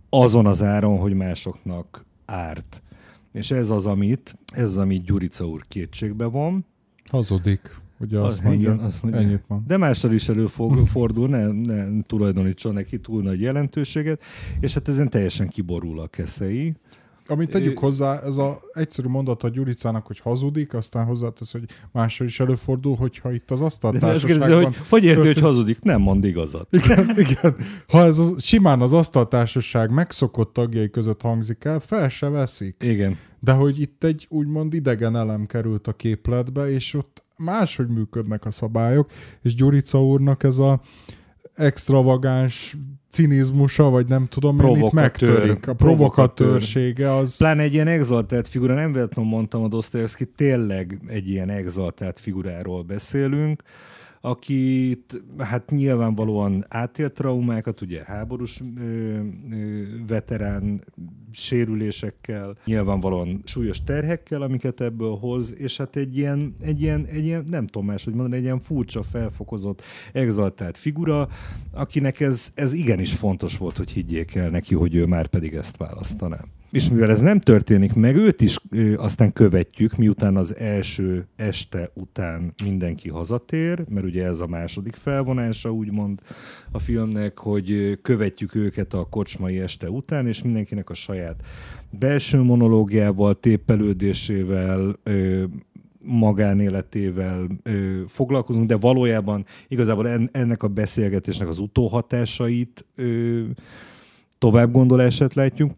azon az áron, hogy másoknak árt. És ez az, amit, ez az, amit Gyurica úr kétségbe van. Hazudik. Ugye azt az, mondja, igen, azt mondja. Ennyit van. De mással is előfordul, ne, ne tulajdonítson neki túl nagy jelentőséget, és hát ezen teljesen kiborul a keszei. Amit tegyük hozzá, ez a egyszerű mondat a Gyuricának, hogy hazudik, aztán hozzátesz, hogy mással is előfordul, hogyha itt az asztaltársaságban... hogy hogy érti, történt... hogy hazudik? Nem mond igazat. Igen, igen. Ha ez az, simán az asztaltársaság megszokott tagjai között hangzik el, fel se veszik. Igen. De hogy itt egy úgymond idegen elem került a képletbe, és ott máshogy működnek a szabályok, és Gyurica úrnak ez a extravagáns cinizmusa, vagy nem tudom, Provokatőr. itt megtörik. A provokatőrsége az... Pláne egy ilyen exaltált figura, nem véletlenül mondtam a Dostoyevsky, tényleg egy ilyen exaltált figuráról beszélünk, akit hát nyilvánvalóan átélt traumákat, ugye háborús ö, ö, veterán sérülésekkel, nyilvánvalóan súlyos terhekkel, amiket ebből hoz, és hát egy ilyen, egy ilyen, egy ilyen nem tudom más, hogy mondani, egy ilyen furcsa, felfokozott, exaltált figura, akinek ez, ez igenis fontos volt, hogy higgyék el neki, hogy ő már pedig ezt választaná. És mivel ez nem történik meg, őt is ö, aztán követjük, miután az első este után mindenki hazatér, mert ugye ez a második felvonása úgymond a filmnek, hogy követjük őket a kocsmai este után, és mindenkinek a saját belső monológiával, tépelődésével, ö, magánéletével ö, foglalkozunk, de valójában igazából en, ennek a beszélgetésnek az utóhatásait ö, tovább gondolását látjuk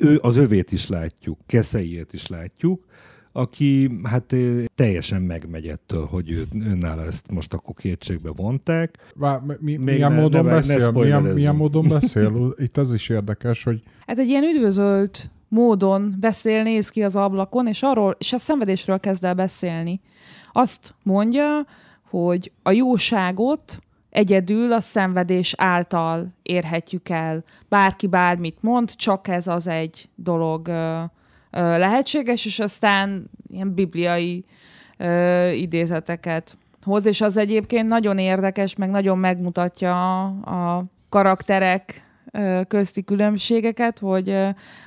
ő, az övét is látjuk, keszeiét is látjuk, aki hát teljesen megmegy ettől, hogy ő, őnála ezt most akkor kétségbe vonták. Vá, mi, milyen, ne, módon ne, beszél? Ne milyen, milyen módon beszél? Itt ez is érdekes, hogy... Hát egy ilyen üdvözölt módon beszél, néz ki az ablakon, és arról, és a szenvedésről kezd el beszélni. Azt mondja, hogy a jóságot egyedül a szenvedés által érhetjük el. Bárki bármit mond, csak ez az egy dolog ö, ö, lehetséges, és aztán ilyen bibliai idézeteket hoz, és az egyébként nagyon érdekes, meg nagyon megmutatja a karakterek közti különbségeket, hogy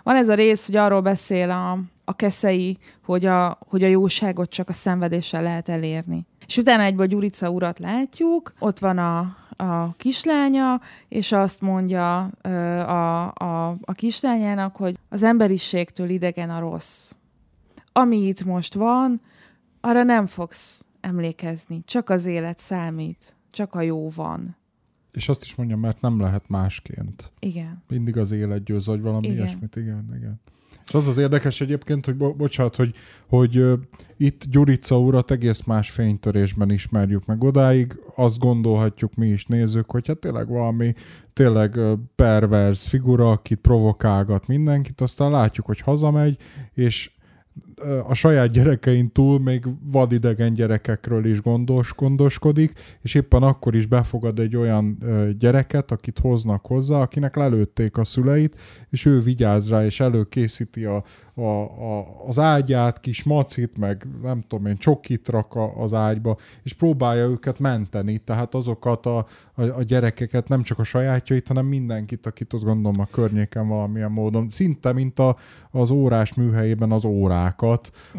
van ez a rész, hogy arról beszél a, a keszei, hogy a, hogy a jóságot csak a szenvedéssel lehet elérni. És utána egyből Gyurica urat látjuk, ott van a, a kislánya, és azt mondja a, a, a kislányának, hogy az emberiségtől idegen a rossz. Ami itt most van, arra nem fogsz emlékezni, csak az élet számít, csak a jó van. És azt is mondja, mert nem lehet másként. Igen. Mindig az élet győz, vagy valami igen. ilyesmit, igen, igen. És az az érdekes egyébként, hogy bo- bocsánat, hogy, hogy uh, itt Gyurica urat egész más fénytörésben ismerjük meg odáig, azt gondolhatjuk mi is nézők, hogy hát tényleg valami tényleg uh, pervers figura, akit provokálgat mindenkit, aztán látjuk, hogy hazamegy, és a saját gyerekein túl még vadidegen gyerekekről is gondos, gondoskodik, és éppen akkor is befogad egy olyan gyereket, akit hoznak hozzá, akinek lelőtték a szüleit, és ő vigyáz rá, és előkészíti a, a, a, az ágyát, kis macit, meg nem tudom én, csokit rak a, az ágyba, és próbálja őket menteni, tehát azokat a, a, a gyerekeket, nem csak a sajátjait, hanem mindenkit, akit ott gondolom a környéken valamilyen módon, szinte mint a, az órás műhelyében az órákat,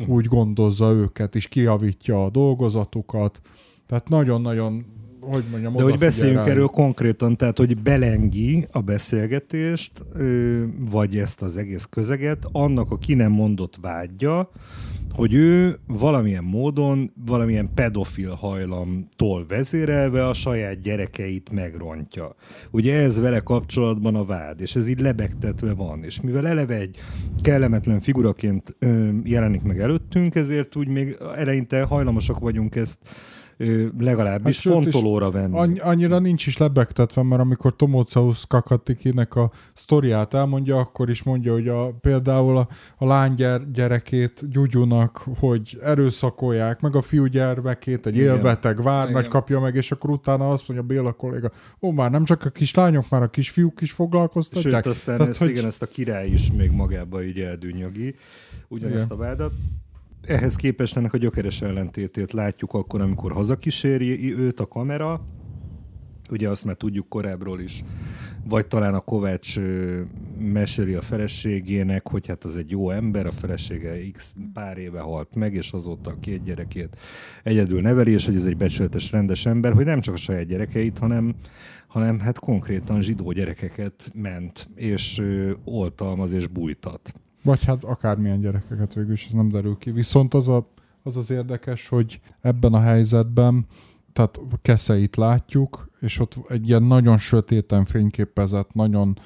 úgy gondozza őket, és kiavítja a dolgozatukat, tehát nagyon-nagyon hogy mondjam, De hogy beszéljünk rá. erről konkrétan, tehát hogy belengi a beszélgetést, vagy ezt az egész közeget, annak a ki nem mondott vágyja, hogy ő valamilyen módon, valamilyen pedofil hajlamtól vezérelve a saját gyerekeit megrontja. Ugye ez vele kapcsolatban a vád, és ez így lebegtetve van. És mivel eleve egy kellemetlen figuraként jelenik meg előttünk, ezért úgy még eleinte hajlamosak vagyunk ezt legalábbis hát, fontolóra venni. Annyira nincs is lebegtetve, mert amikor Tomóceusz Kakatikinek a sztoriát elmondja, akkor is mondja, hogy a, például a, a lány gyerekét Gyugyunak, hogy erőszakolják, meg a fiú gyermekét egy Igen. élveteg várnagy kapja meg, és akkor utána azt mondja Béla kolléga, ó, már nem csak a kislányok, már a kisfiúk is foglalkoztatják. Sőt, aztán Tehát, ezt, hogy... igen, ezt a király is még magába így eldűnyögi, ugyanezt igen. a vádat ehhez képest ennek a gyökeres ellentétét látjuk akkor, amikor hazakíséri őt a kamera, ugye azt már tudjuk korábbról is, vagy talán a Kovács meséli a feleségének, hogy hát az egy jó ember, a felesége x pár éve halt meg, és azóta a két gyerekét egyedül neveli, és hogy ez egy becsületes, rendes ember, hogy nem csak a saját gyerekeit, hanem, hanem hát konkrétan zsidó gyerekeket ment, és oltalmaz és bújtat. Vagy hát akármilyen gyerekeket végül is, ez nem derül ki. Viszont az, a, az az érdekes, hogy ebben a helyzetben, tehát keszeit látjuk, és ott egy ilyen nagyon sötéten fényképezett, nagyon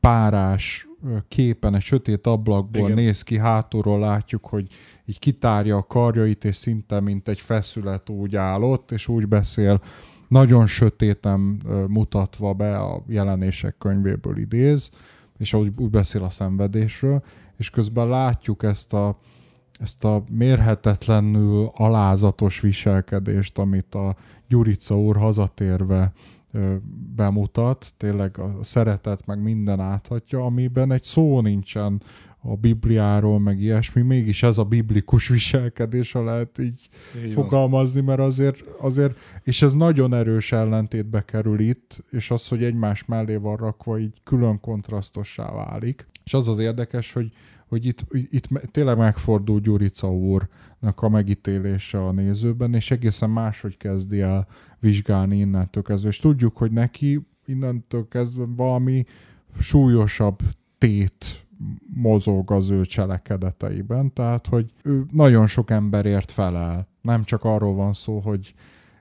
párás képen, egy sötét ablakból Igen. néz ki, hátulról látjuk, hogy így kitárja a karjait, és szinte mint egy feszület úgy állott, és úgy beszél, nagyon sötéten mutatva be a jelenések könyvéből idéz, és úgy, úgy beszél a szenvedésről, és közben látjuk ezt a, ezt a mérhetetlenül alázatos viselkedést, amit a Gyurica úr hazatérve bemutat, tényleg a szeretet meg minden áthatja, amiben egy szó nincsen a Bibliáról, meg ilyesmi, mégis ez a biblikus viselkedés, ha lehet így, így fogalmazni, mert azért, azért, és ez nagyon erős ellentétbe kerül itt, és az, hogy egymás mellé van rakva, így külön kontrasztossá válik. És az az érdekes, hogy, hogy itt, itt tényleg megfordul Gyurica úrnak a megítélése a nézőben, és egészen máshogy kezdi el vizsgálni innentől kezdve. És tudjuk, hogy neki innentől kezdve valami súlyosabb tét mozog az ő cselekedeteiben, tehát hogy ő nagyon sok emberért felel. Nem csak arról van szó, hogy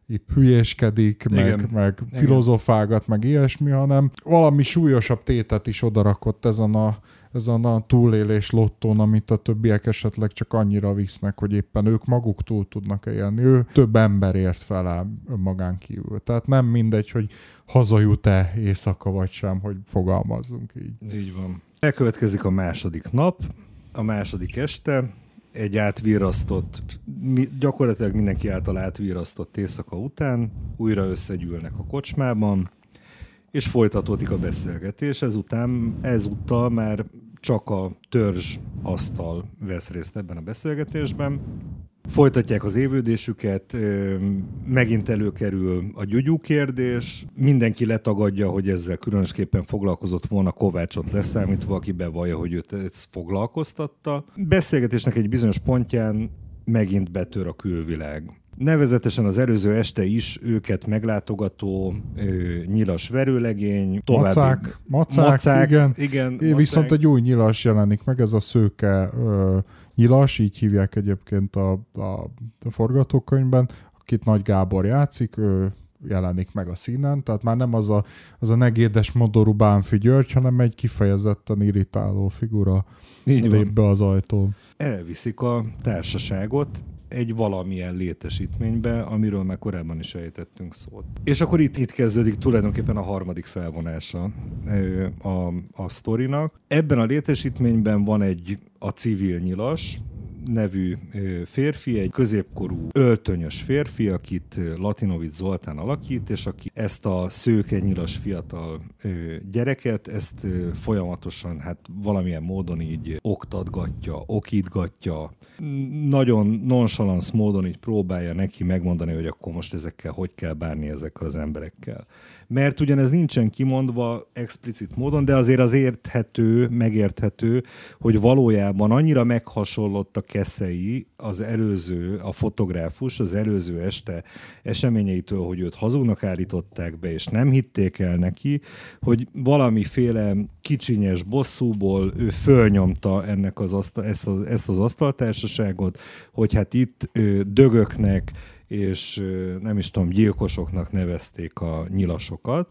itt hülyéskedik, meg, Igen. meg Igen. filozofálgat, meg ilyesmi, hanem valami súlyosabb tétet is odarakott ezen a, ezen a túlélés lottón, amit a többiek esetleg csak annyira visznek, hogy éppen ők maguk túl tudnak élni. Ő több ember ért fel önmagán kívül. Tehát nem mindegy, hogy hazajut-e éjszaka vagy sem, hogy fogalmazzunk így. Így van. Elkövetkezik a második nap, a második este, egy átvirasztott, gyakorlatilag mindenki által átvirasztott éjszaka után, újra összegyűlnek a kocsmában, és folytatódik a beszélgetés. Ezután, ezúttal már csak a törzs asztal vesz részt ebben a beszélgetésben. Folytatják az évődésüket, megint előkerül a gyugyú kérdés, mindenki letagadja, hogy ezzel különösképpen foglalkozott volna Kovácsot leszámítva, aki bevallja, hogy őt ez foglalkoztatta. Beszélgetésnek egy bizonyos pontján megint betör a külvilág. Nevezetesen az előző este is őket meglátogató ö, nyilas verőlegény, további Macák, macák, macák, igen. igen É, Viszont egy új nyilas jelenik meg, ez a szőke ö, nyilas, így hívják egyébként a, a, a forgatókönyvben, akit Nagy Gábor játszik, ő jelenik meg a színen, tehát már nem az a, az a negédes modorú Bánfi György, hanem egy kifejezetten irritáló figura Így lép van. be az ajtón. elviszik a társaságot egy valamilyen létesítménybe, amiről már korábban is ejtettünk szót. És akkor itt, itt kezdődik tulajdonképpen a harmadik felvonása ö, a, a sztorinak. Ebben a létesítményben van egy a civil nyilas, nevű férfi, egy középkorú öltönyös férfi, akit Latinovic Zoltán alakít, és aki ezt a szőke nyilas fiatal gyereket, ezt folyamatosan hát valamilyen módon így oktatgatja, okítgatja, nagyon nonchalance módon így próbálja neki megmondani, hogy akkor most ezekkel hogy kell bánni ezekkel az emberekkel. Mert ugyanez nincsen kimondva explicit módon, de azért az érthető, megérthető, hogy valójában annyira meghasonlott a keszei az előző, a fotográfus az előző este eseményeitől, hogy őt hazugnak állították be, és nem hitték el neki, hogy valamiféle kicsinyes bosszúból ő fölnyomta ennek az asztal, ezt, az, ezt az asztaltársaságot, hogy hát itt ö, dögöknek és nem is tudom, gyilkosoknak nevezték a nyilasokat,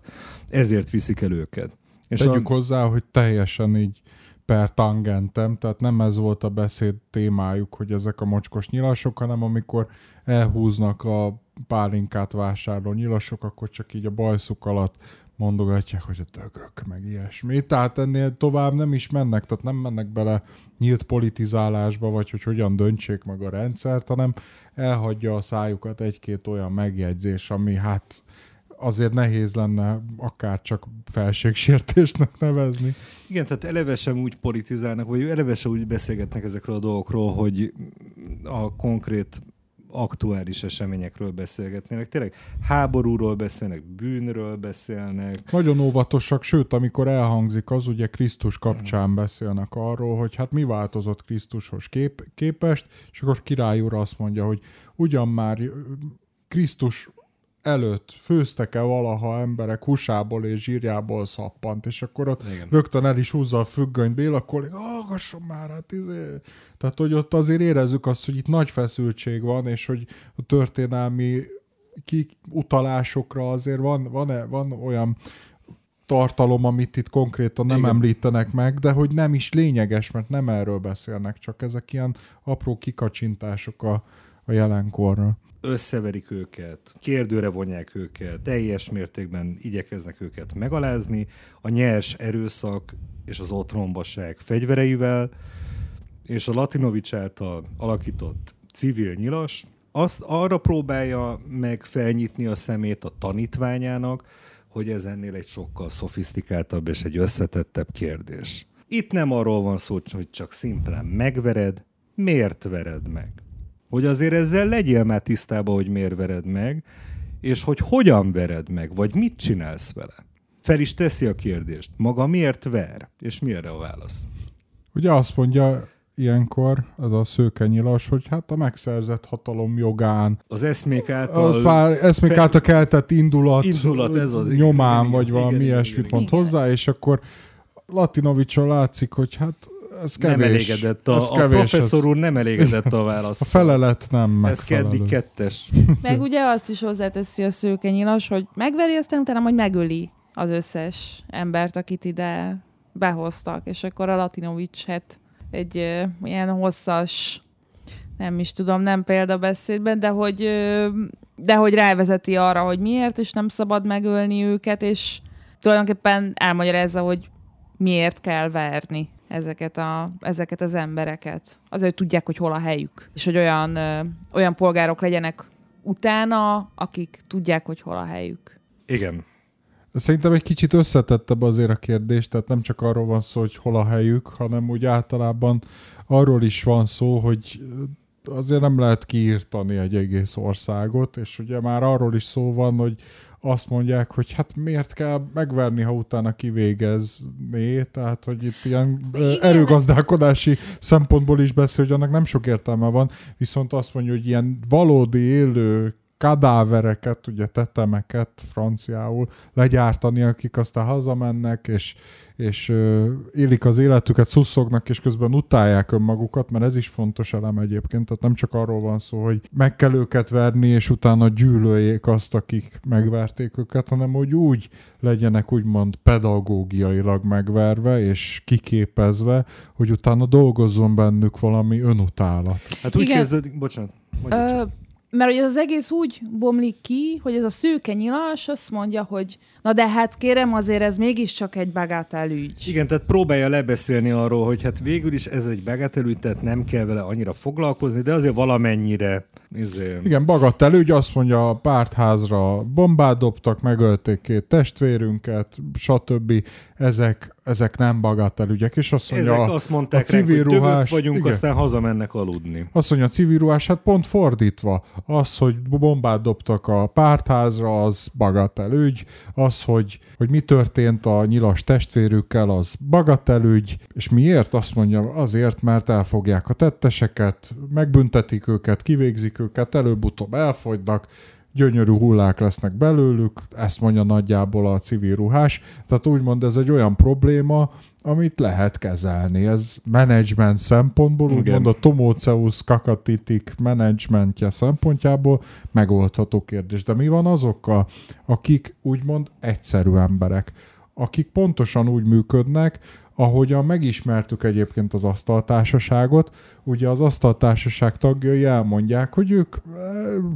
ezért viszik el őket. És Tegyük hozzá, hogy teljesen így per tangentem, tehát nem ez volt a beszéd témájuk, hogy ezek a mocskos nyilasok, hanem amikor elhúznak a pálinkát vásárló nyilasok, akkor csak így a bajszuk alatt mondogatják, hogy a dögök, meg ilyesmi. Tehát ennél tovább nem is mennek, tehát nem mennek bele nyílt politizálásba, vagy hogy hogyan döntsék meg a rendszert, hanem elhagyja a szájukat egy-két olyan megjegyzés, ami hát azért nehéz lenne akár csak felségsértésnek nevezni. Igen, tehát eleve sem úgy politizálnak, vagy eleve sem úgy beszélgetnek ezekről a dolgokról, hogy a konkrét aktuális eseményekről beszélgetnének. Tényleg háborúról beszélnek, bűnről beszélnek. Nagyon óvatosak, sőt, amikor elhangzik az, ugye Krisztus kapcsán beszélnek arról, hogy hát mi változott Krisztushoz kép- képest, és akkor király úr azt mondja, hogy ugyan már Krisztus előtt főztek-e valaha emberek húsából és zsírjából szappant, és akkor ott Igen. rögtön el is húzza a függönyt Béla kolléga, hallgasson már, hát izé. Tehát, hogy ott azért érezzük azt, hogy itt nagy feszültség van, és hogy a történelmi kiutalásokra azért van, van, van olyan tartalom, amit itt konkrétan nem. Igen. említenek meg, de hogy nem is lényeges, mert nem erről beszélnek, csak ezek ilyen apró kikacsintások a, a jelenkorra. Összeverik őket, kérdőre vonják őket, teljes mértékben igyekeznek őket megalázni, a nyers erőszak és az otrombaság fegyvereivel, és a Latinovics által alakított civil nyilas azt arra próbálja meg felnyitni a szemét a tanítványának, hogy ez ennél egy sokkal szofisztikáltabb és egy összetettebb kérdés. Itt nem arról van szó, hogy csak szimplán megvered, miért vered meg? Hogy azért ezzel legyél már tisztában, hogy miért vered meg, és hogy hogyan vered meg, vagy mit csinálsz vele. Fel is teszi a kérdést, maga miért ver, és mi erre a válasz? Ugye azt mondja ilyenkor az a szőke nyilas, hogy hát a megszerzett hatalom jogán, Az eszmék által... az már eszmék fe- által keltett indulat, Indulat, ez az, nyomán, igen, vagy igen, valami igen, ilyesmit igen, mond igen. hozzá, és akkor Latinovicsról látszik, hogy hát Ez nem kevés. elégedett. A, Ez a kevés, professzor ez- úr nem elégedett a válasz. A felelet nem Ez megfelelő. keddig kettes. Meg ugye azt is hozzáteszi a szőke nyilas, hogy megveri, aztán utána majd megöli az összes embert, akit ide behoztak, és akkor a Latinovics hát egy ö, ilyen hosszas, nem is tudom, nem példabeszédben, de hogy, ö, de hogy rávezeti arra, hogy miért, és nem szabad megölni őket, és tulajdonképpen elmagyarázza, hogy miért kell verni ezeket, a, ezeket az embereket. Azért, hogy tudják, hogy hol a helyük. És hogy olyan, ö, olyan polgárok legyenek utána, akik tudják, hogy hol a helyük. Igen. Szerintem egy kicsit összetettebb azért a kérdés, tehát nem csak arról van szó, hogy hol a helyük, hanem úgy általában arról is van szó, hogy azért nem lehet kiírtani egy egész országot, és ugye már arról is szó van, hogy azt mondják, hogy hát miért kell megverni, ha utána kivégezné, tehát hogy itt ilyen Igen. erőgazdálkodási szempontból is beszél, hogy annak nem sok értelme van, viszont azt mondja, hogy ilyen valódi élő kadávereket, ugye tetemeket franciául legyártani, akik aztán hazamennek, és, és élik az életüket, szuszognak, és közben utálják önmagukat, mert ez is fontos elem egyébként, tehát nem csak arról van szó, hogy meg kell őket verni, és utána gyűlöljék azt, akik megverték őket, hanem hogy úgy legyenek úgymond pedagógiailag megverve, és kiképezve, hogy utána dolgozzon bennük valami önutálat. Hát úgy Igen. kezdődik, bocsánat. Ö. mert hogy ez az egész úgy bomlik ki, hogy ez a szőke nyilas azt mondja, hogy na de hát kérem, azért ez mégiscsak egy bagátel ügy. Igen, tehát próbálja lebeszélni arról, hogy hát végül is ez egy begetelügy, tehát nem kell vele annyira foglalkozni, de azért valamennyire izé, Igen, bagatell ügy, azt mondja, a pártházra bombát dobtak, megölték két testvérünket, stb. Ezek, ezek nem bagatell ügyek, és azt mondja, ezek azt mondták a civil ránk, hogy ruhás- vagyunk, igen. aztán hazamennek aludni. azt mondja a civil ruhás, hát pont fordítva. Az, hogy bombát dobtak a pártházra, az bagatell ügy. Az, hogy, hogy mi történt a nyilas testvérükkel, az bagatell ügy. És miért? Azt mondja, azért, mert elfogják a tetteseket, megbüntetik őket, kivégzik őket, előbb-utóbb elfogynak, gyönyörű hullák lesznek belőlük, ezt mondja nagyjából a civil ruhás. Tehát úgymond ez egy olyan probléma, amit lehet kezelni. Ez menedzsment szempontból, Igen. úgymond a Tomóceusz kakatitik menedzsmentje szempontjából megoldható kérdés. De mi van azokkal, akik úgymond egyszerű emberek, akik pontosan úgy működnek, ahogyan megismertük egyébként az asztaltársaságot, ugye az asztaltársaság tagjai elmondják, hogy ők eh,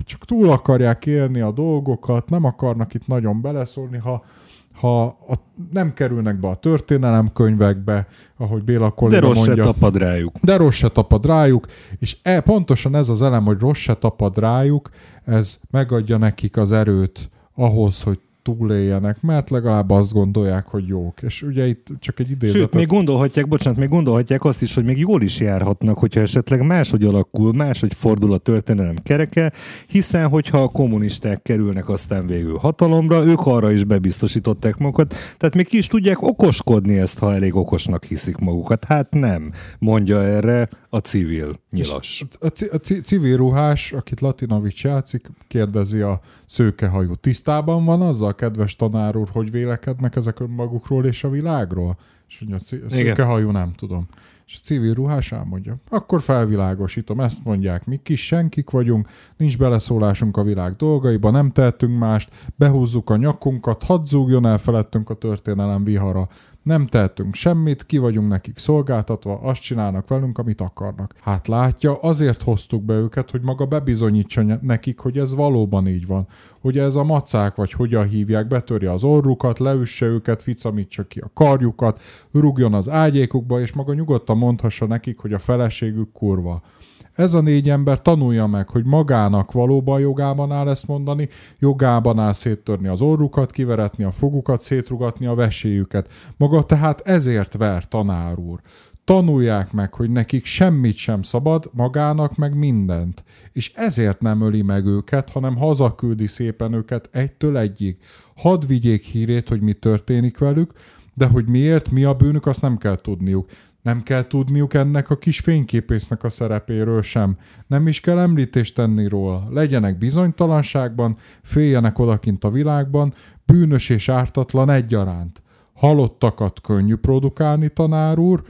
csak túl akarják élni a dolgokat, nem akarnak itt nagyon beleszólni, ha ha a, nem kerülnek be a történelemkönyvekbe, ahogy Béla De kolléga rossz se mondja, tapad rájuk. de rossz se tapad rájuk, és e, pontosan ez az elem, hogy rossz se tapad rájuk, ez megadja nekik az erőt ahhoz, hogy túléljenek, mert legalább azt gondolják, hogy jók. És ugye itt csak egy idézet. Sőt, még gondolhatják, bocsánat, még gondolhatják azt is, hogy még jól is járhatnak, hogyha esetleg máshogy alakul, máshogy fordul a történelem kereke, hiszen hogyha a kommunisták kerülnek aztán végül hatalomra, ők arra is bebiztosították magukat, tehát még ki is tudják okoskodni ezt, ha elég okosnak hiszik magukat. Hát nem, mondja erre a civil nyilas. A, a ci- civil ruhás, akit Latinovics játszik, kérdezi a szőkehajú. Tisztában van azzal, kedves tanár úr, hogy vélekednek ezek önmagukról és a világról? És mondja, a a Igen. szőkehajú nem tudom. És a civil ruhás elmondja. Akkor felvilágosítom, ezt mondják, mi kis senkik vagyunk, nincs beleszólásunk a világ dolgaiba, nem tehetünk mást, behúzzuk a nyakunkat, hadd zúgjon el felettünk a történelem vihara. Nem tehetünk semmit, ki vagyunk nekik szolgáltatva, azt csinálnak velünk, amit akarnak. Hát látja, azért hoztuk be őket, hogy maga bebizonyítsa ny- nekik, hogy ez valóban így van. Hogy ez a macák, vagy hogyan hívják, betörje az orrukat, leüsse őket, ficamítsa ki a karjukat, rúgjon az ágyékukba, és maga nyugodtan mondhassa nekik, hogy a feleségük kurva. Ez a négy ember tanulja meg, hogy magának valóban jogában áll ezt mondani, jogában áll széttörni az orrukat, kiveretni a fogukat, szétrugatni a veséjüket. Maga tehát ezért ver tanár úr. Tanulják meg, hogy nekik semmit sem szabad, magának meg mindent. És ezért nem öli meg őket, hanem hazaküldi szépen őket egytől egyig. Hadd vigyék hírét, hogy mi történik velük, de hogy miért, mi a bűnük, azt nem kell tudniuk. Nem kell tudniuk ennek a kis fényképésznek a szerepéről sem. Nem is kell említést tenni róla. Legyenek bizonytalanságban, féljenek odakint a világban, bűnös és ártatlan egyaránt. Halottakat könnyű produkálni, tanár úr,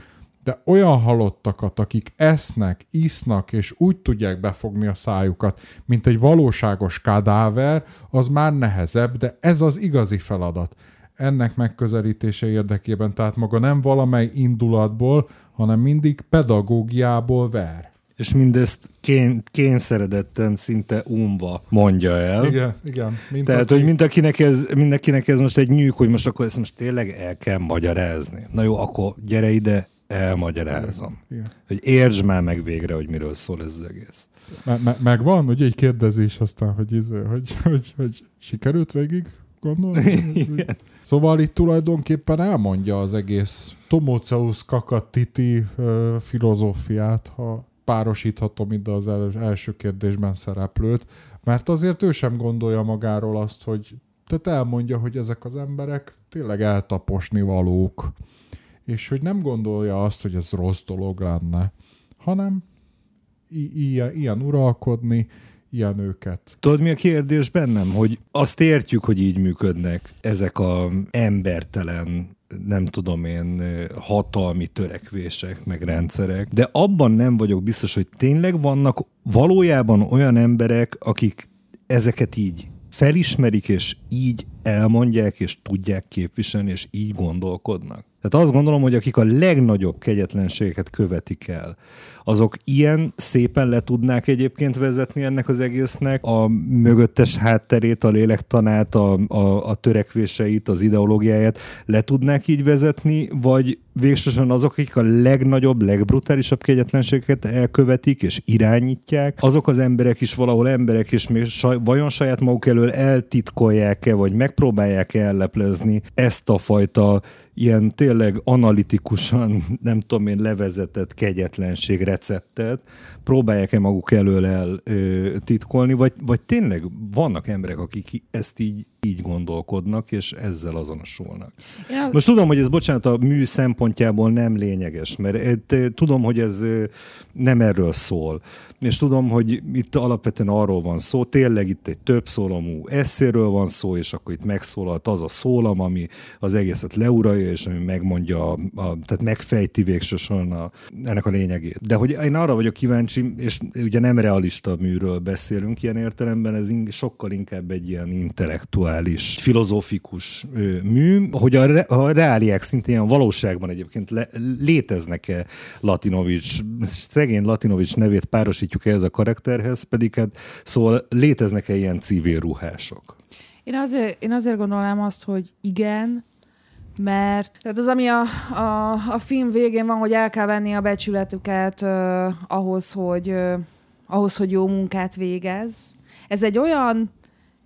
de olyan halottakat, akik esznek, isznak, és úgy tudják befogni a szájukat, mint egy valóságos kadáver, az már nehezebb, de ez az igazi feladat. Ennek megközelítése érdekében, tehát maga nem valamely indulatból, hanem mindig pedagógiából ver. És mindezt kén, kényszeredetten, szinte umva mondja el. Igen, igen. Mint Tehát, aki... hogy mindenkinek ez, mindenkinek ez most egy nyűk, hogy most akkor ezt most tényleg el kell magyarázni. Na jó, akkor gyere ide, elmagyarázom. Igen. Hogy értsd már meg végre, hogy miről szól ez az egész. Me- me- megvan, ugye egy kérdezés aztán, hogy, izé, hogy, hogy, hogy sikerült végig gondolni? Szóval itt tulajdonképpen elmondja az egész Tomoceus Kakatiti uh, filozófiát, ha párosíthatom ide az első kérdésben szereplőt, mert azért ő sem gondolja magáról azt, hogy tehát elmondja, hogy ezek az emberek tényleg eltaposni valók, és hogy nem gondolja azt, hogy ez rossz dolog lenne, hanem i- ilyen, ilyen uralkodni, ilyen őket. Tudod, mi a kérdés bennem? Hogy azt értjük, hogy így működnek ezek a embertelen nem tudom én, hatalmi törekvések, meg rendszerek, de abban nem vagyok biztos, hogy tényleg vannak valójában olyan emberek, akik ezeket így felismerik, és így elmondják, és tudják képviselni, és így gondolkodnak. Tehát azt gondolom, hogy akik a legnagyobb kegyetlenségeket követik el, azok ilyen szépen le tudnák egyébként vezetni ennek az egésznek a mögöttes hátterét, a lélektanát, a, a, a törekvéseit, az ideológiáját le tudnák így vezetni, vagy végsősorban azok, akik a legnagyobb, legbrutálisabb kegyetlenségeket elkövetik és irányítják, azok az emberek is valahol emberek, és még saj, vajon saját maguk elől eltitkolják-e, vagy megpróbálják elleplezni ezt a fajta ilyen tényleg analitikusan, nem tudom én, levezetett kegyetlenség receptet próbálják-e maguk elől el ö, titkolni, vagy, vagy tényleg vannak emberek, akik ezt így, így gondolkodnak, és ezzel azonosulnak. Ja. Most tudom, hogy ez, bocsánat, a mű szempontjából nem lényeges, mert tudom, hogy ez nem erről szól, és tudom, hogy itt alapvetően arról van szó, tényleg itt egy több szólamú eszéről van szó, és akkor itt megszólalt az a szólam, ami az egészet leuralja, és ami megmondja, a, a, tehát megfejti végsősorban a, ennek a lényegét. De hogy én arra vagyok kíváncsi, és ugye nem realista műről beszélünk ilyen értelemben, ez in, sokkal inkább egy ilyen intellektuális, filozófikus mű, hogy a, re, a reáliák szintén a valóságban egyébként le, léteznek-e Latinovics, szegény Latinovics nevét párosítjuk hasonlítjuk ehhez a karakterhez, pedig hát szóval léteznek-e ilyen civil ruhások? Én azért, én azért gondolnám azt, hogy igen, mert tehát az, ami a, a, a film végén van, hogy el kell venni a becsületüket uh, ahhoz, hogy, uh, ahhoz, hogy jó munkát végez. Ez egy olyan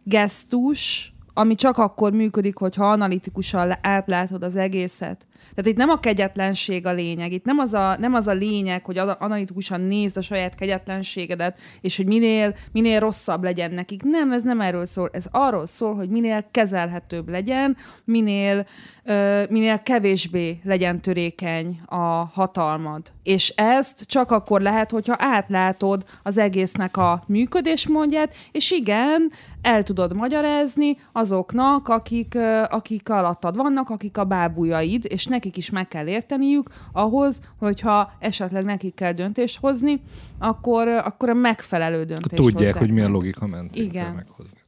gesztus, ami csak akkor működik, hogyha analitikusan átlátod az egészet. Tehát itt nem a kegyetlenség a lényeg, itt nem az a, nem az a lényeg, hogy analitikusan nézd a saját kegyetlenségedet, és hogy minél, minél rosszabb legyen nekik. Nem, ez nem erről szól. Ez arról szól, hogy minél kezelhetőbb legyen, minél, ö, minél kevésbé legyen törékeny a hatalmad. És ezt csak akkor lehet, hogyha átlátod az egésznek a működésmódját, és igen, el tudod magyarázni azoknak, akik, akik alattad vannak, akik a bábújaid, és nekik is meg kell érteniük ahhoz, hogyha esetleg nekik kell döntést hozni, akkor, akkor a megfelelő döntést Tudják, hogy milyen logika mentén Igen. kell meghozni.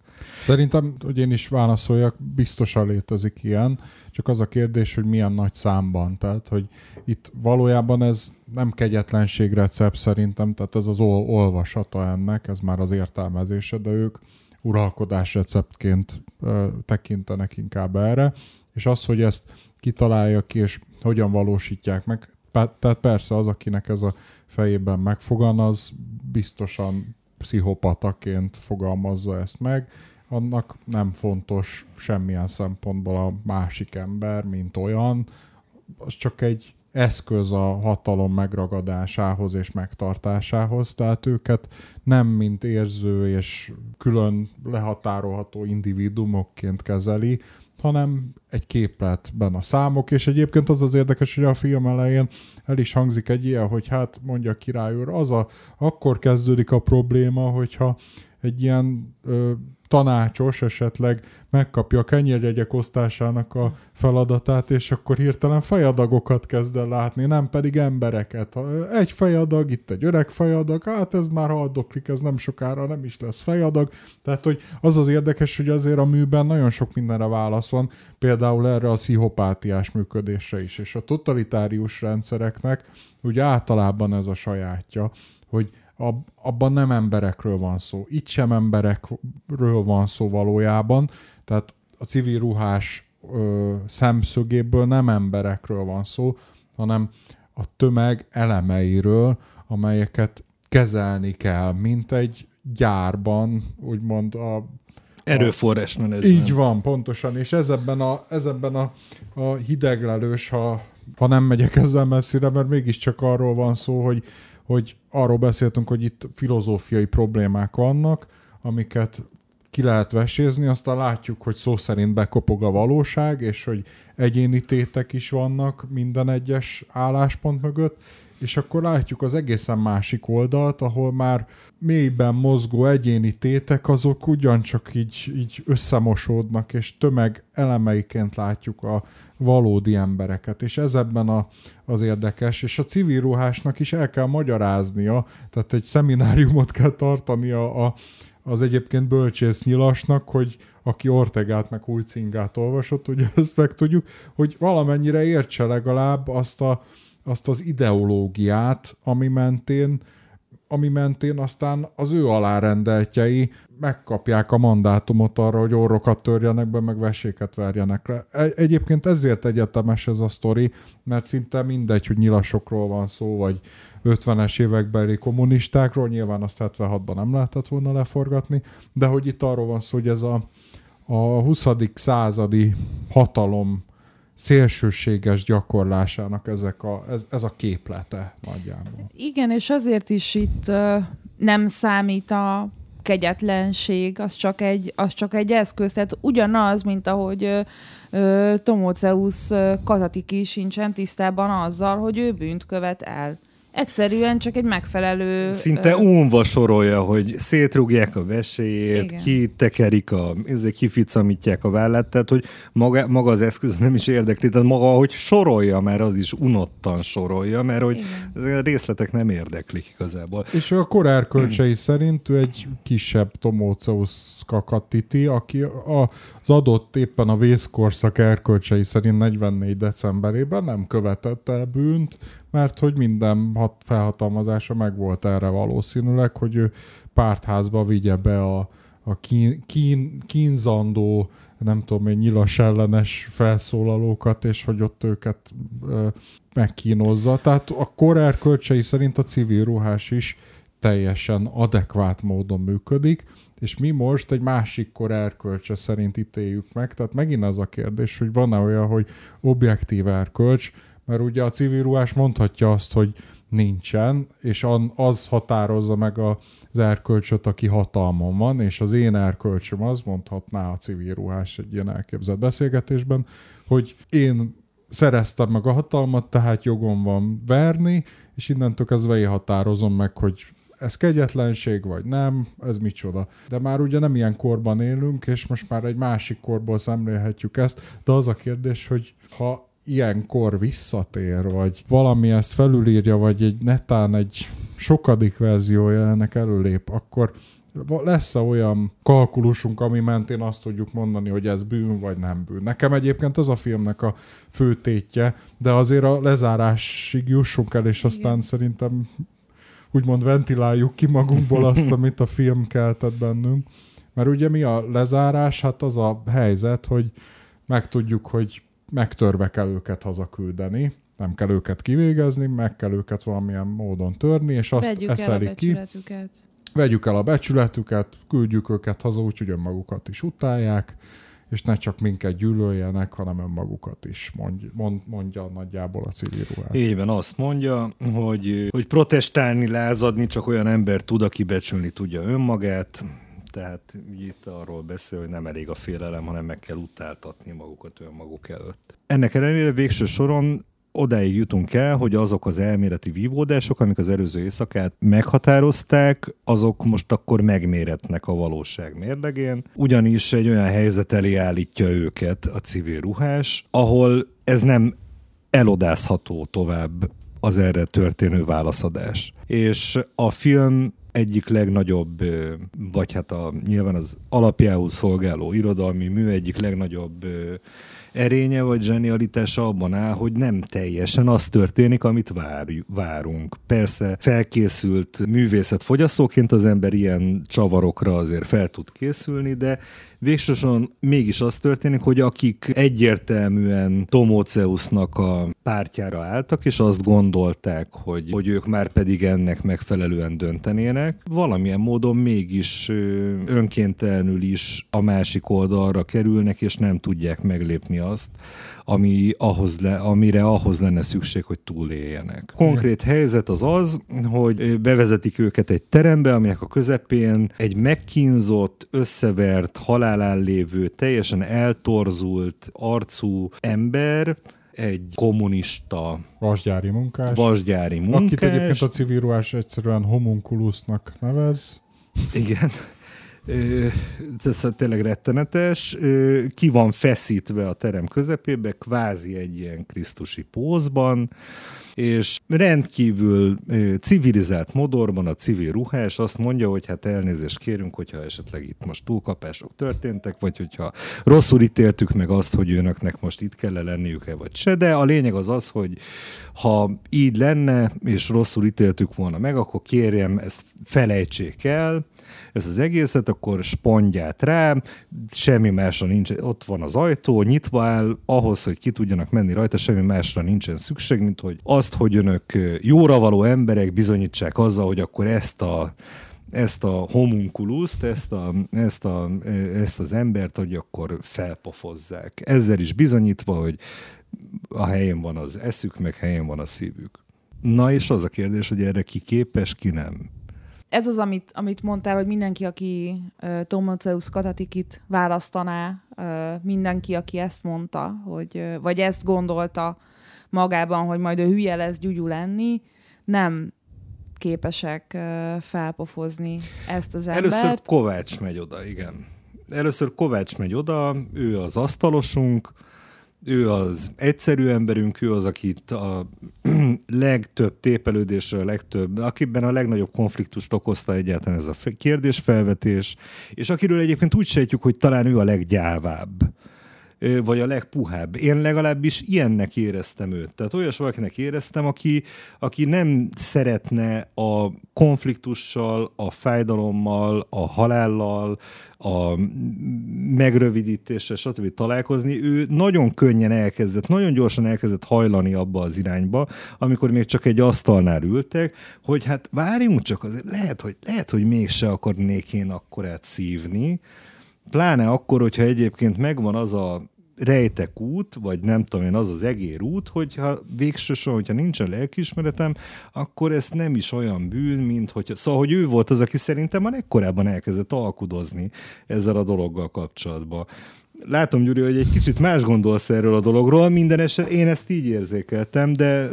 Szerintem, hogy én is válaszoljak, biztosan létezik ilyen, csak az a kérdés, hogy milyen nagy számban. Tehát, hogy itt valójában ez nem kegyetlenség recept szerintem, tehát ez az ol- olvasata ennek, ez már az értelmezése, de ők uralkodás receptként ö, tekintenek inkább erre, és az, hogy ezt kitalálja ki, és hogyan valósítják meg, tehát persze az, akinek ez a fejében megfogalmaz, biztosan pszichopataként fogalmazza ezt meg, annak nem fontos semmilyen szempontból a másik ember, mint olyan, az csak egy eszköz a hatalom megragadásához és megtartásához, tehát őket nem mint érző és külön lehatárolható individumokként kezeli, hanem egy képletben a számok, és egyébként az az érdekes, hogy a film elején el is hangzik egy ilyen, hogy hát mondja a király úr, az a, akkor kezdődik a probléma, hogyha egy ilyen ö, tanácsos esetleg megkapja a kenyérjegyek osztásának a feladatát, és akkor hirtelen fejadagokat kezd el látni, nem pedig embereket. Egy fejadag, itt egy öreg fejadag, hát ez már haldoklik, ez nem sokára nem is lesz fejadag. Tehát, hogy az az érdekes, hogy azért a műben nagyon sok mindenre válasz van, például erre a szihopátiás működésre is, és a totalitárius rendszereknek úgy általában ez a sajátja, hogy ab, abban nem emberekről van szó. Itt sem emberekről van szó valójában, tehát a civil ruhás ö, szemszögéből nem emberekről van szó, hanem a tömeg elemeiről, amelyeket kezelni kell, mint egy gyárban, úgymond a Erőforrás menedzsment. Így van, pontosan, és ez ebben a, ez ebben a, a hideglelős, ha, ha nem megyek ezzel messzire, mert mégiscsak arról van szó, hogy hogy arról beszéltünk, hogy itt filozófiai problémák vannak, amiket ki lehet vesézni, aztán látjuk, hogy szó szerint bekopog a valóság, és hogy egyéni tétek is vannak minden egyes álláspont mögött, és akkor látjuk az egészen másik oldalt, ahol már mélyben mozgó egyéni tétek azok ugyancsak így, így összemosódnak, és tömeg elemeiként látjuk a valódi embereket, és ez ebben a, az érdekes, és a civil ruhásnak is el kell magyaráznia, tehát egy szemináriumot kell tartania a, az egyébként bölcsész nyilasnak, hogy aki Ortegát meg új cingát olvasott, ugye ezt meg tudjuk, hogy valamennyire értse legalább azt a, azt az ideológiát, ami mentén, ami mentén aztán az ő alárendeltjei megkapják a mandátumot arra, hogy orrokat törjenek be, meg veséket verjenek le. Egyébként ezért egyetemes ez a sztori, mert szinte mindegy, hogy nyilasokról van szó, vagy 50-es évekbeli kommunistákról, nyilván azt 76-ban nem lehetett volna leforgatni, de hogy itt arról van szó, hogy ez a, a 20. századi hatalom szélsőséges gyakorlásának ezek a, ez, ez a képlete nagyjából. Igen, és azért is itt uh, nem számít a kegyetlenség, az csak egy, az csak egy eszköz. Tehát ugyanaz, mint ahogy ö, ö, Tomóceusz Katatiki sincsen tisztában azzal, hogy ő bűnt követ el. Egyszerűen csak egy megfelelő... Szinte unva sorolja, hogy szétrugják a veséjét, kitekerik, a, ezért kificamítják a vállát, tehát hogy maga, maga az eszköz nem is érdekli, tehát maga, hogy sorolja, mert az is unottan sorolja, mert hogy a részletek nem érdeklik igazából. És a korárkölcsei szerint ő egy kisebb Tomóceusz Kakatiti, aki az adott éppen a vészkorszak erkölcsei szerint 44 decemberében nem követett el bűnt, mert hogy minden hat felhatalmazása megvolt erre valószínűleg, hogy ő pártházba vigye be a, a kín, kín, kínzandó, nem tudom én, nyilas ellenes felszólalókat, és hogy ott őket ö, megkínozza. Tehát a kor erkölcsei szerint a civil ruhás is teljesen adekvát módon működik, és mi most egy másik kor erkölcse szerint ítéljük meg. Tehát megint az a kérdés, hogy van-e olyan, hogy objektív erkölcs, mert ugye a civil ruhás mondhatja azt, hogy nincsen, és az határozza meg az erkölcsöt, aki hatalmon van, és az én erkölcsöm az mondhatná a civil ruhás egy ilyen elképzelt beszélgetésben, hogy én szereztem meg a hatalmat, tehát jogom van verni, és innentől kezdve én határozom meg, hogy ez kegyetlenség, vagy nem, ez micsoda. De már ugye nem ilyen korban élünk, és most már egy másik korból szemlélhetjük ezt, de az a kérdés, hogy ha ilyenkor visszatér, vagy valami ezt felülírja, vagy egy netán egy sokadik verziója ennek előlép, akkor lesz-e olyan kalkulusunk, ami mentén azt tudjuk mondani, hogy ez bűn vagy nem bűn. Nekem egyébként az a filmnek a fő tétje, de azért a lezárásig jussunk el, és aztán Igen. szerintem úgymond ventiláljuk ki magunkból azt, amit a film keltett bennünk. Mert ugye mi a lezárás? Hát az a helyzet, hogy megtudjuk, hogy megtörve kell őket hazaküldeni, nem kell őket kivégezni, meg kell őket valamilyen módon törni, és azt Vegyük eszelik ki. Vegyük el a becsületüket, küldjük őket haza, úgyhogy önmagukat is utálják, és ne csak minket gyűlöljenek, hanem önmagukat is, mond, mond, mondja nagyjából a civil ruhás. Így van, azt mondja, hogy, hogy protestálni, lázadni csak olyan ember tud, aki becsülni tudja önmagát, tehát itt arról beszél, hogy nem elég a félelem, hanem meg kell utáltatni magukat önmaguk előtt. Ennek ellenére végső soron odáig jutunk el, hogy azok az elméleti vívódások, amik az előző éjszakát meghatározták, azok most akkor megméretnek a valóság mérlegén. Ugyanis egy olyan helyzet elé állítja őket a civil ruhás, ahol ez nem elodázható tovább az erre történő válaszadás. És a film egyik legnagyobb, vagy hát a, nyilván az alapjául szolgáló irodalmi mű egyik legnagyobb erénye vagy zsenialitása abban áll, hogy nem teljesen az történik, amit vár, várunk. Persze felkészült művészetfogyasztóként az ember ilyen csavarokra azért fel tud készülni, de végsősorban mégis az történik, hogy akik egyértelműen Tomóceusznak a pártjára álltak, és azt gondolták, hogy, hogy ők már pedig ennek megfelelően döntenének, valamilyen módon mégis önkéntelenül is a másik oldalra kerülnek, és nem tudják meglépni azt, ami ahhoz le, amire ahhoz lenne szükség, hogy túléljenek. Konkrét helyzet az az, hogy bevezetik őket egy terembe, aminek a közepén egy megkínzott, összevert, halálán lévő, teljesen eltorzult arcú ember, egy kommunista vasgyári munkás, vasgyári munkás akit egyébként a civil ruhás egyszerűen homunkulusnak nevez. Igen ez tényleg rettenetes, ki van feszítve a terem közepébe, kvázi egy ilyen krisztusi pózban, és rendkívül civilizált modorban a civil ruhás azt mondja, hogy hát elnézést kérünk, hogyha esetleg itt most túlkapások történtek, vagy hogyha rosszul ítéltük meg azt, hogy önöknek most itt kell lenniük-e, vagy se, de a lényeg az az, hogy ha így lenne, és rosszul ítéltük volna meg, akkor kérjem, ezt felejtsék el, ez az egészet, akkor spondját rá, semmi másra nincs, ott van az ajtó, nyitva áll, ahhoz, hogy ki tudjanak menni rajta, semmi másra nincsen szükség, mint hogy azt, hogy önök jóra való emberek bizonyítsák azzal, hogy akkor ezt a ezt a homunkuluszt, ezt, a, ezt, a, ezt az embert, hogy akkor felpofozzák. Ezzel is bizonyítva, hogy a helyén van az eszük, meg helyén van a szívük. Na és az a kérdés, hogy erre ki képes, ki nem ez az, amit, amit mondtál, hogy mindenki, aki uh, Tomoceus Katatikit választaná, uh, mindenki, aki ezt mondta, hogy, uh, vagy ezt gondolta magában, hogy majd ő hülye lesz gyugyú lenni, nem képesek uh, felpofozni ezt az embert. Először Kovács megy oda, igen. Először Kovács megy oda, ő az asztalosunk, ő az egyszerű emberünk, ő az, akit a legtöbb tépelődésre, a legtöbb, akiben a legnagyobb konfliktust okozta egyáltalán ez a kérdésfelvetés, és akiről egyébként úgy sejtjük, hogy talán ő a leggyávább vagy a legpuhább. Én legalábbis ilyennek éreztem őt. Tehát olyas valakinek éreztem, aki, aki nem szeretne a konfliktussal, a fájdalommal, a halállal, a megrövidítéssel, stb. találkozni, ő nagyon könnyen elkezdett, nagyon gyorsan elkezdett hajlani abba az irányba, amikor még csak egy asztalnál ültek, hogy hát várjunk csak, azért lehet, hogy, lehet, hogy mégse akarnék én akkorát szívni, Pláne akkor, hogyha egyébként megvan az a rejtek út, vagy nem tudom én, az az egér út, hogyha végsősorban, hogyha nincsen lelkiismeretem, akkor ez nem is olyan bűn, mint hogyha... Szóval, hogy ő volt az, aki szerintem a legkorábban elkezdett alkudozni ezzel a dologgal kapcsolatban. Látom, Gyuri, hogy egy kicsit más gondolsz erről a dologról, minden eset én ezt így érzékeltem, de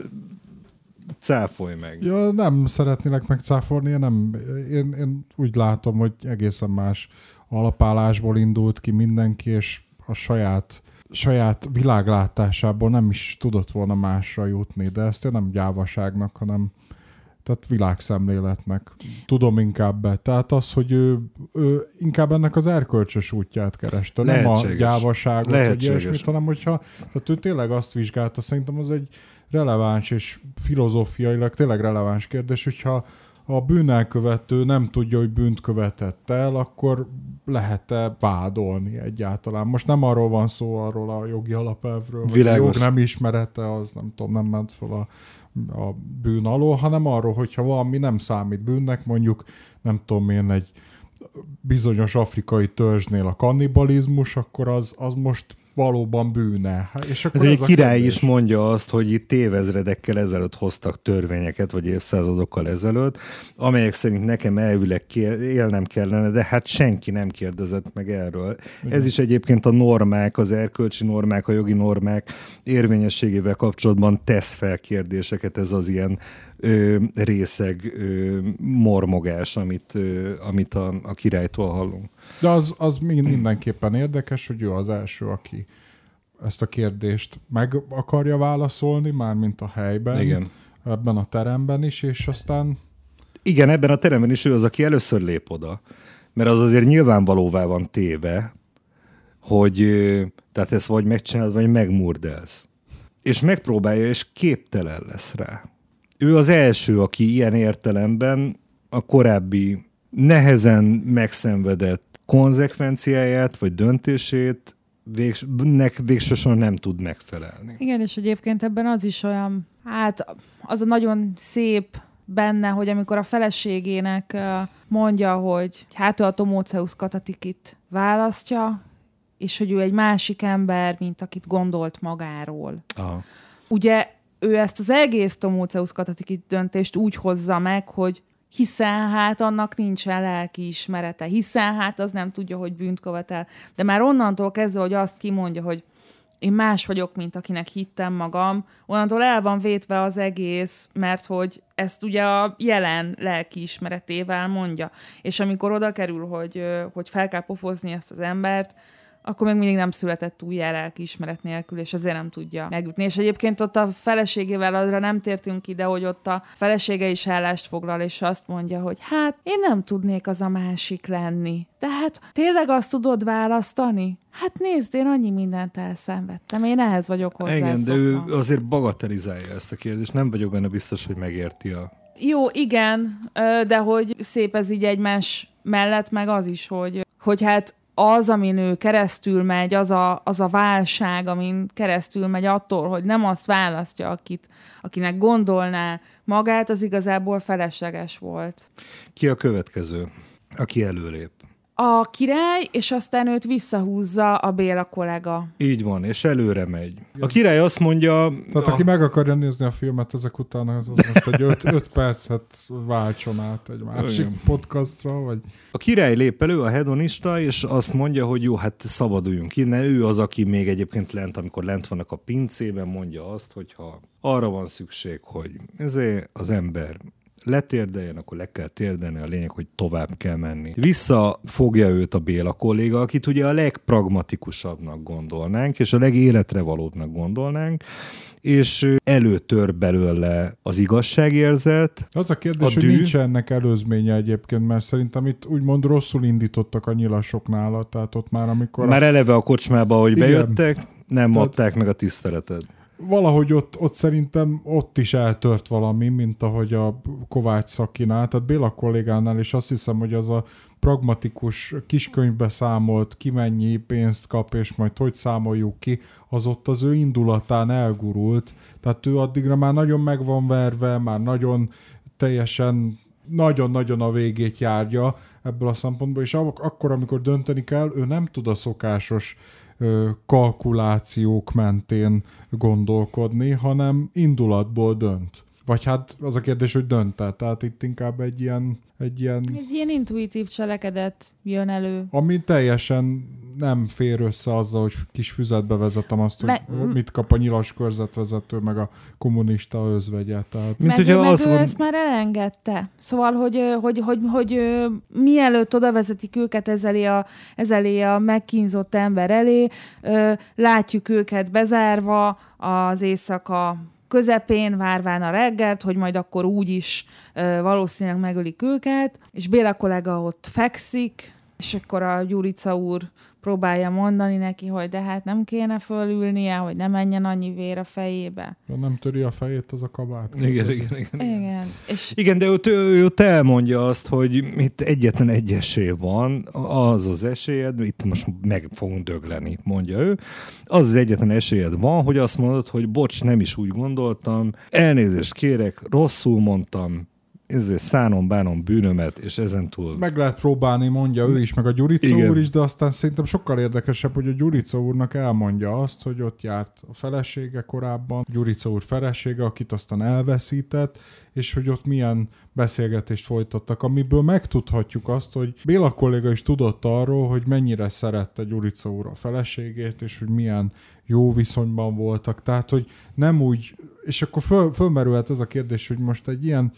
cáfolj meg. Ja, nem szeretnélek megcáfolni, nem, én, én úgy látom, hogy egészen más alapállásból indult ki mindenki, és a saját saját világlátásából nem is tudott volna másra jutni, de ezt én nem gyávaságnak, hanem tehát világszemléletnek tudom inkább be. Tehát az, hogy ő, ő inkább ennek az erkölcsös útját kereste, Lehetséges. nem a gyávaságot, vagy ilyesmit, hanem hogyha, tehát ő tényleg azt vizsgálta, szerintem az egy releváns és filozófiailag tényleg releváns kérdés, hogyha a bűnelkövető nem tudja, hogy bűnt követett el, akkor lehet-e vádolni egyáltalán? Most nem arról van szó, arról a jogi alapelvről, hogy a jog nem ismerete, az nem tudom, nem ment fel a, a bűn alól, hanem arról, hogyha valami nem számít bűnnek, mondjuk nem tudom én, egy bizonyos afrikai törzsnél a kannibalizmus, akkor az, az most valóban bűne. És akkor Hát, ez egy a király kérdés. is mondja azt, hogy itt évezredekkel ezelőtt hoztak törvényeket, vagy évszázadokkal ezelőtt, amelyek szerint nekem elvileg élnem kellene, de hát senki nem kérdezett meg erről. Ez is egyébként a normák, az erkölcsi normák, a jogi normák érvényességével kapcsolatban tesz fel kérdéseket, ez az ilyen ö, részeg ö, mormogás, amit, ö, amit a, a királytól hallunk. De az, az mind- mindenképpen érdekes, hogy ő az első, aki ezt a kérdést meg akarja válaszolni, mármint a helyben, Igen. ebben a teremben is, és aztán Igen, ebben a teremben is ő az, aki először lép oda. Mert az azért nyilvánvalóvá van téve, hogy tehát ezt vagy megcsinálod, vagy megmurdelsz. És megpróbálja, és képtelen lesz rá. Ő az első, aki ilyen értelemben a korábbi nehezen megszenvedett konzekvenciáját, vagy döntését végs, nek végsősorban nem tud megfelelni. Igen, és egyébként ebben az is olyan, hát az a nagyon szép benne, hogy amikor a feleségének mondja, hogy hát ő a Tomóceusz Katatikit választja, és hogy ő egy másik ember, mint akit gondolt magáról. Aha. Ugye ő ezt az egész Tomóceusz Katatikit döntést úgy hozza meg, hogy hiszen hát annak nincsen lelki ismerete, hiszen hát az nem tudja, hogy bűnt követel. De már onnantól kezdve, hogy azt kimondja, hogy én más vagyok, mint akinek hittem magam, onnantól el van vétve az egész, mert hogy ezt ugye a jelen lelki ismeretével mondja. És amikor oda kerül, hogy, hogy fel kell pofozni ezt az embert, akkor még mindig nem született új lelki ismeret nélkül, és ezért nem tudja megjutni. És egyébként ott a feleségével arra nem tértünk ide, hogy ott a felesége is állást foglal, és azt mondja, hogy hát én nem tudnék az a másik lenni. Tehát tényleg azt tudod választani? Hát nézd, én annyi mindent elszenvedtem, én ehhez vagyok hozzá Igen, de ő azért bagatelizálja ezt a kérdést. Nem vagyok benne biztos, hogy megérti a... Jó, igen, de hogy szép ez így egymás mellett, meg az is, hogy, hogy hát az, amin ő keresztül megy, az a, az a válság, amin keresztül megy attól, hogy nem azt választja, akit, akinek gondolná magát, az igazából felesleges volt. Ki a következő, aki előlép? A király, és aztán őt visszahúzza a Béla kollega. Így van, és előre megy. A király azt mondja... Tehát aki meg akarja nézni a filmet ezek után, az most egy 5 percet váltson át egy másik Igen. podcastra, vagy A király lép elő, a hedonista, és azt mondja, hogy jó, hát szabaduljunk innen. Ő az, aki még egyébként lent, amikor lent vannak a pincében, mondja azt, hogy ha arra van szükség, hogy ezért az ember letérdeljen, akkor le kell térdelni, a lényeg, hogy tovább kell menni. Visszafogja őt a Béla kolléga, akit ugye a legpragmatikusabbnak gondolnánk, és a legéletre valóbbnak gondolnánk, és előtör belőle az igazságérzet, Az a kérdés, A hogy dű- nincs ennek előzménye egyébként, mert szerintem itt úgymond rosszul indítottak a nyilasok nála, tehát ott már amikor Már eleve a kocsmába, hogy Igen. bejöttek, nem Tehát- adták meg a tiszteletet. Valahogy ott, ott szerintem ott is eltört valami, mint ahogy a Kovács Szakinál, tehát Béla kollégánál, és azt hiszem, hogy az a pragmatikus kiskönyvbe számolt, ki mennyi pénzt kap, és majd hogy számoljuk ki, az ott az ő indulatán elgurult. Tehát ő addigra már nagyon meg van verve, már nagyon teljesen nagyon-nagyon a végét járja ebből a szempontból, és ak- akkor, amikor dönteni kell, ő nem tud a szokásos ö, kalkulációk mentén gondolkodni, hanem indulatból dönt. Vagy hát az a kérdés, hogy dönt -e. Tehát itt inkább egy ilyen, egy ilyen Egy ilyen intuitív cselekedet jön elő. ami teljesen nem fér össze azzal, hogy kis füzetbe vezetem azt, hogy Me- mit kap a nyilas körzetvezető, meg a kommunista özvegye. Tehát Mint meg, hogyha meg azt ő mond- ezt már elengedte. Szóval, hogy, hogy, hogy, hogy, ö, mielőtt oda vezetik őket ez elé a, ez elé a megkínzott ember elé, látjuk őket bezárva az éjszaka közepén, várván a reggelt, hogy majd akkor úgy is ö, valószínűleg megölik őket, és Béla kollega ott fekszik, és akkor a Gyurica úr próbálja mondani neki, hogy de hát nem kéne fölülnie, hogy ne menjen annyi vér a fejébe. de nem töri a fejét az a kabát. Igen, igen, igen. Igen, és Igen, de ott, ő, ő ott elmondja azt, hogy itt egyetlen egy esély van, az az esélyed, itt most meg fogunk dögleni, mondja ő, az az egyetlen esélyed van, hogy azt mondod, hogy bocs, nem is úgy gondoltam, elnézést kérek, rosszul mondtam, ezért szánom, bánom bűnömet, és ezentúl... Meg lehet próbálni, mondja ő is, meg a Gyurica Igen. úr is, de aztán szerintem sokkal érdekesebb, hogy a Gyurica úrnak elmondja azt, hogy ott járt a felesége korábban, Gyurica úr felesége, akit aztán elveszített, és hogy ott milyen beszélgetést folytattak, amiből megtudhatjuk azt, hogy Béla kolléga is tudott arról, hogy mennyire szerette Gyurica úr a feleségét, és hogy milyen jó viszonyban voltak. Tehát, hogy nem úgy, és akkor föl, fölmerülhet ez a kérdés, hogy most egy ilyen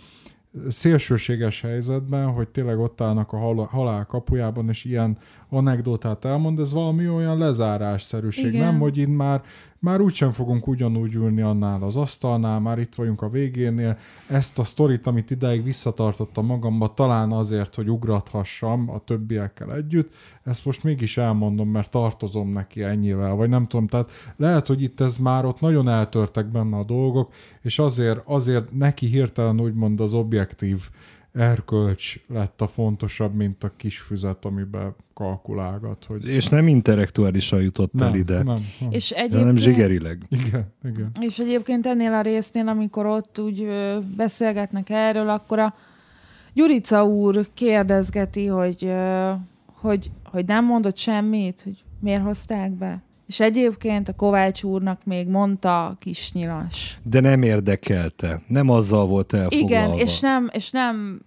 szélsőséges helyzetben, hogy tényleg ott állnak a hal- halál kapujában, és ilyen anekdotát elmond, ez valami olyan lezárásszerűség, Igen. nem? Hogy itt már, már úgysem fogunk ugyanúgy ülni annál az asztalnál, már itt vagyunk a végénél. Ezt a sztorit, amit ideig visszatartottam magamba, talán azért, hogy ugrathassam a többiekkel együtt, ezt most mégis elmondom, mert tartozom neki ennyivel, vagy nem tudom, tehát lehet, hogy itt ez már ott nagyon eltörtek benne a dolgok, és azért, azért neki hirtelen úgymond az objektív erkölcs lett a fontosabb, mint a kis füzet, amiben kalkulálgat, hogy És nem intellektuálisan jutott el ide, nem, nem. És hanem egyébként, zsigerileg. Igen, igen. és egyébként ennél a résznél, amikor ott úgy beszélgetnek erről, akkor a Gyurica úr kérdezgeti, hogy, hogy, hogy nem mondott semmit, hogy miért hozták be. És egyébként a Kovács úrnak még mondta a kis nyilas. De nem érdekelte. Nem azzal volt elfoglalva. Igen, és nem, és nem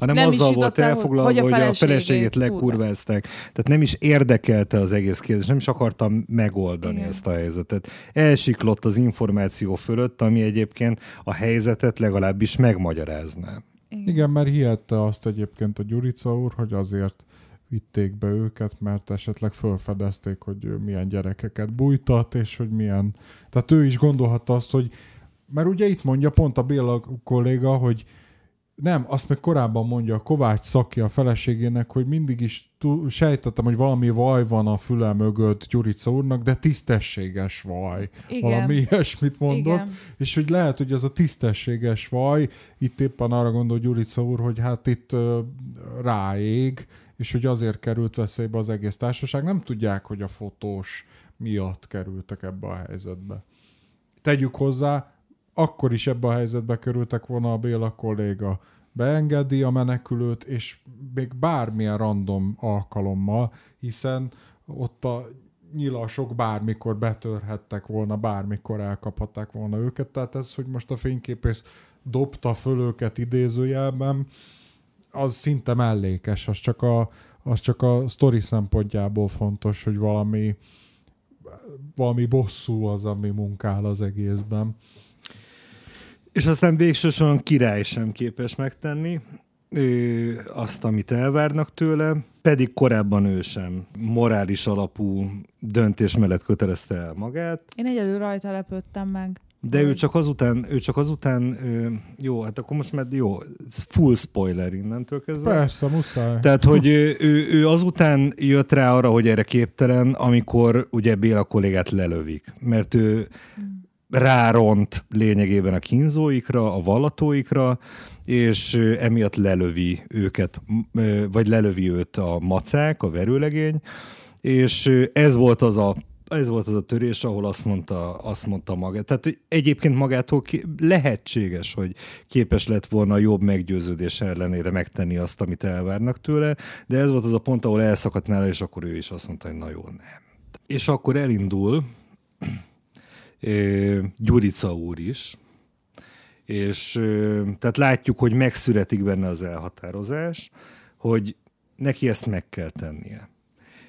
hanem nem azzal volt el, elfoglalva, hogy a hogy a feleségét feleségét lekurvázták. Tehát nem is érdekelte az egész kérdés, nem is akartam megoldani Igen. ezt a helyzetet. Elsiklott az információ fölött, ami egyébként a helyzetet legalábbis megmagyarázná. Igen, mert hihette azt egyébként a Gyurica úr, hogy azért vitték be őket, mert esetleg felfedezték, hogy ő milyen gyerekeket bújtat, és hogy milyen... Tehát ő is gondolhatta azt, hogy... Mert ugye itt mondja pont a Béla kolléga, hogy nem, azt meg korábban mondja a Kovács szakja a feleségének, hogy mindig is tú- sejtettem, hogy valami vaj van a füle mögött Gyurica úrnak, de tisztességes vaj. Igen. Valami ilyesmit mondott. Igen. És hogy lehet, hogy ez a tisztességes vaj, itt éppen arra gondol Gyurica úr, hogy hát itt ö, ráég, és hogy azért került veszélybe az egész társaság. Nem tudják, hogy a fotós miatt kerültek ebbe a helyzetbe. Tegyük hozzá, akkor is ebbe a helyzetbe kerültek volna a Béla kolléga. Beengedi a menekülőt, és még bármilyen random alkalommal, hiszen ott a nyilasok bármikor betörhettek volna, bármikor elkaphatták volna őket, tehát ez, hogy most a fényképész dobta föl őket idézőjelben, az szinte mellékes, az csak a, az csak a sztori szempontjából fontos, hogy valami valami bosszú az, ami munkál az egészben. És aztán végsősorban király sem képes megtenni ő, azt, amit elvárnak tőle, pedig korábban ő sem morális alapú döntés mellett kötelezte el magát, Én egyedül rajta lepődtem meg. de ő csak azután, ő csak azután, jó, hát akkor most már jó, full spoiler innentől kezdve. Persze, muszáj. Tehát, hogy ő, ő, ő azután jött rá arra, hogy erre képtelen, amikor ugye Béla kollégát lelövik. Mert ő ráront lényegében a kínzóikra, a vallatóikra, és emiatt lelövi őket, vagy lelövi őt a macák, a verőlegény, és ez volt az a ez volt az a törés, ahol azt mondta, azt mondta maga. Tehát egyébként magától ki, lehetséges, hogy képes lett volna jobb meggyőződés ellenére megtenni azt, amit elvárnak tőle, de ez volt az a pont, ahol elszakadt nála, és akkor ő is azt mondta, hogy na jó, nem. És akkor elindul Gyurica úr is, és tehát látjuk, hogy megszületik benne az elhatározás, hogy neki ezt meg kell tennie.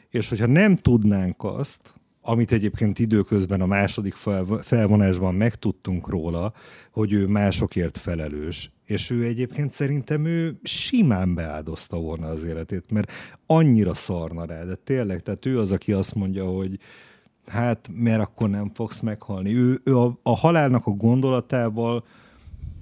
És hogyha nem tudnánk azt, amit egyébként időközben a második fel- felvonásban megtudtunk róla, hogy ő másokért felelős, és ő egyébként szerintem ő simán beáldozta volna az életét, mert annyira szarna rá, de tényleg, tehát ő az, aki azt mondja, hogy hát mert akkor nem fogsz meghalni. Ő, ő a, a halálnak a gondolatával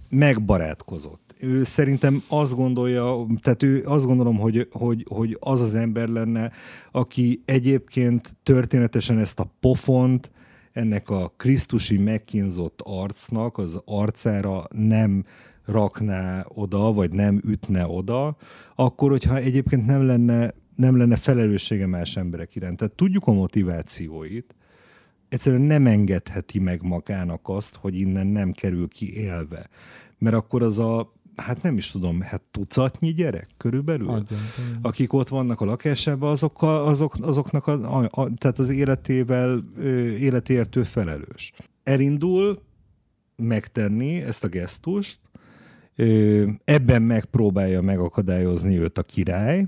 megbarátkozott. Ő szerintem azt gondolja, tehát ő azt gondolom, hogy, hogy, hogy az az ember lenne, aki egyébként történetesen ezt a pofont, ennek a krisztusi megkínzott arcnak az arcára nem rakná oda, vagy nem ütne oda, akkor, hogyha egyébként nem lenne, nem lenne felelőssége más emberek iránt. Tehát tudjuk a motivációit, egyszerűen nem engedheti meg magának azt, hogy innen nem kerül ki élve. Mert akkor az a hát nem is tudom, hát tucatnyi gyerek körülbelül, Adjon. akik ott vannak a lakásában, azokkal, azok, azoknak a, a, a, tehát az életével, életértő felelős. Elindul megtenni ezt a gesztust, ebben megpróbálja megakadályozni őt a király,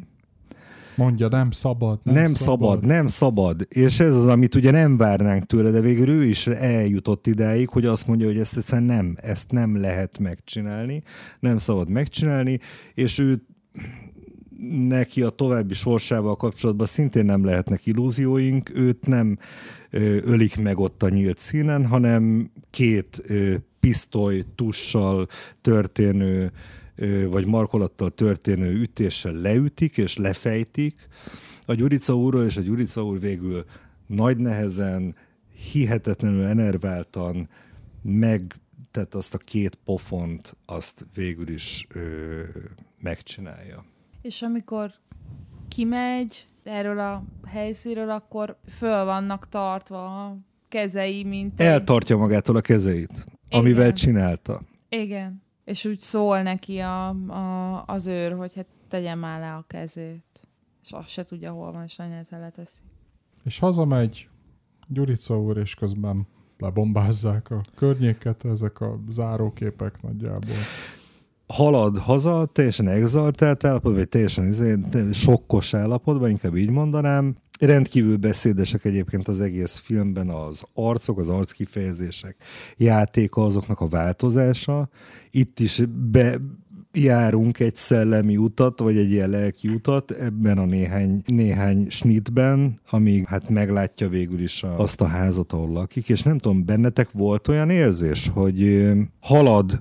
Mondja, nem szabad. Nem, nem, nem szabad, nem szabad. És ez az, amit ugye nem várnánk tőle, de végül ő is eljutott idáig, hogy azt mondja, hogy ezt egyszerűen nem, ezt nem lehet megcsinálni, nem szabad megcsinálni, és ő neki a további sorsával kapcsolatban szintén nem lehetnek illúzióink, őt nem ölik meg ott a nyílt színen, hanem két pisztoly tussal történő vagy markolattal történő ütéssel leütik és lefejtik a Gyurica úrról, és a Gyurica úr végül nagy nehezen, hihetetlenül enerváltan meg tehát azt a két pofont, azt végül is ö, megcsinálja. És amikor kimegy erről a helyszínről, akkor föl vannak tartva a kezei, mint egy... Eltartja magától a kezeit, amivel Igen. csinálta. Igen. És úgy szól neki a, a, az őr, hogy hát tegyen már le a kezét. És azt se tudja, hol van, és nagyon nehezen leteszi. És hazamegy Gyurica úr, és közben lebombázzák a környéket, ezek a záróképek nagyjából. halad haza, teljesen exaltált állapotban, vagy teljesen izé, sokkos állapotban, inkább így mondanám. Rendkívül beszédesek egyébként az egész filmben az arcok, az arckifejezések, játéka, azoknak a változása. Itt is be, járunk egy szellemi utat, vagy egy ilyen lelki utat ebben a néhány, néhány snitben, amíg hát meglátja végül is a, azt a házat, ahol lakik, és nem tudom, bennetek volt olyan érzés, hogy halad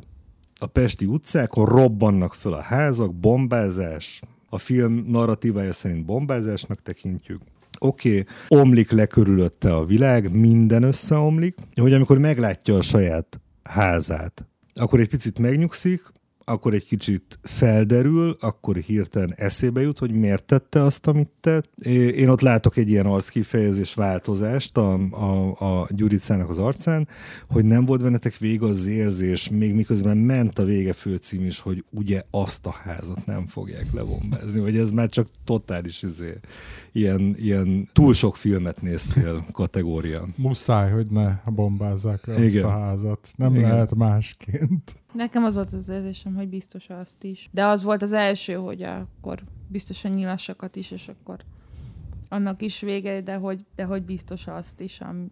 a pesti utcákon, robbannak föl a házak, bombázás, a film narratívája szerint bombázásnak tekintjük. Oké, okay, omlik le körülötte a világ, minden összeomlik, hogy amikor meglátja a saját házát, akkor egy picit megnyugszik, akkor egy kicsit felderül, akkor hirtelen eszébe jut, hogy miért tette azt, amit tett. Én ott látok egy ilyen arckifejezés változást a, a, a Gyuricának az arcán, hogy nem volt bennetek vége az érzés, még miközben ment a vége főcím is, hogy ugye azt a házat nem fogják lebombázni, vagy ez már csak totális izé, ilyen, ilyen túl sok filmet néztél kategória. Muszáj, hogy ne bombázzák le azt a házat. Nem Igen. lehet másként. Nekem az volt az érzésem, hogy biztos azt is. De az volt az első, hogy akkor biztosan nyilassakat is, és akkor annak is vége, de hogy, de hogy biztos azt is, am,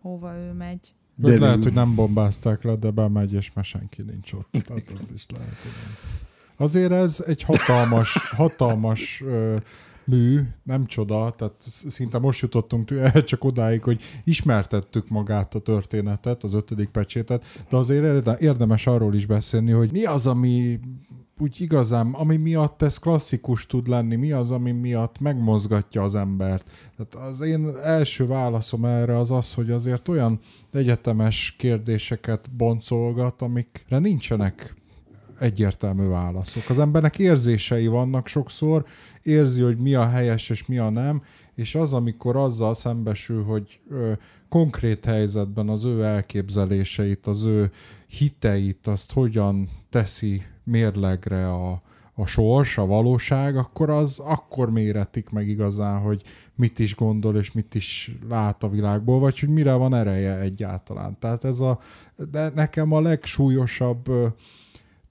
hova ő megy. De lehet, hogy nem bombázták le, de bemegy, és már senki nincs ott. Tehát az is lehet. Igen. Azért ez egy hatalmas, hatalmas ö, mű, nem csoda, tehát sz- szinte most jutottunk csak odáig, hogy ismertettük magát a történetet, az ötödik pecsétet, de azért érde- érdemes arról is beszélni, hogy mi az, ami úgy igazán, ami miatt ez klasszikus tud lenni, mi az, ami miatt megmozgatja az embert. Tehát az én első válaszom erre az az, hogy azért olyan egyetemes kérdéseket boncolgat, amikre nincsenek egyértelmű válaszok. Az embernek érzései vannak sokszor, érzi, hogy mi a helyes és mi a nem, és az, amikor azzal szembesül, hogy ö, konkrét helyzetben az ő elképzeléseit, az ő hiteit, azt hogyan teszi mérlegre a, a sors, a valóság, akkor az akkor méretik meg igazán, hogy mit is gondol és mit is lát a világból, vagy hogy mire van ereje egyáltalán. Tehát ez a, de nekem a legsúlyosabb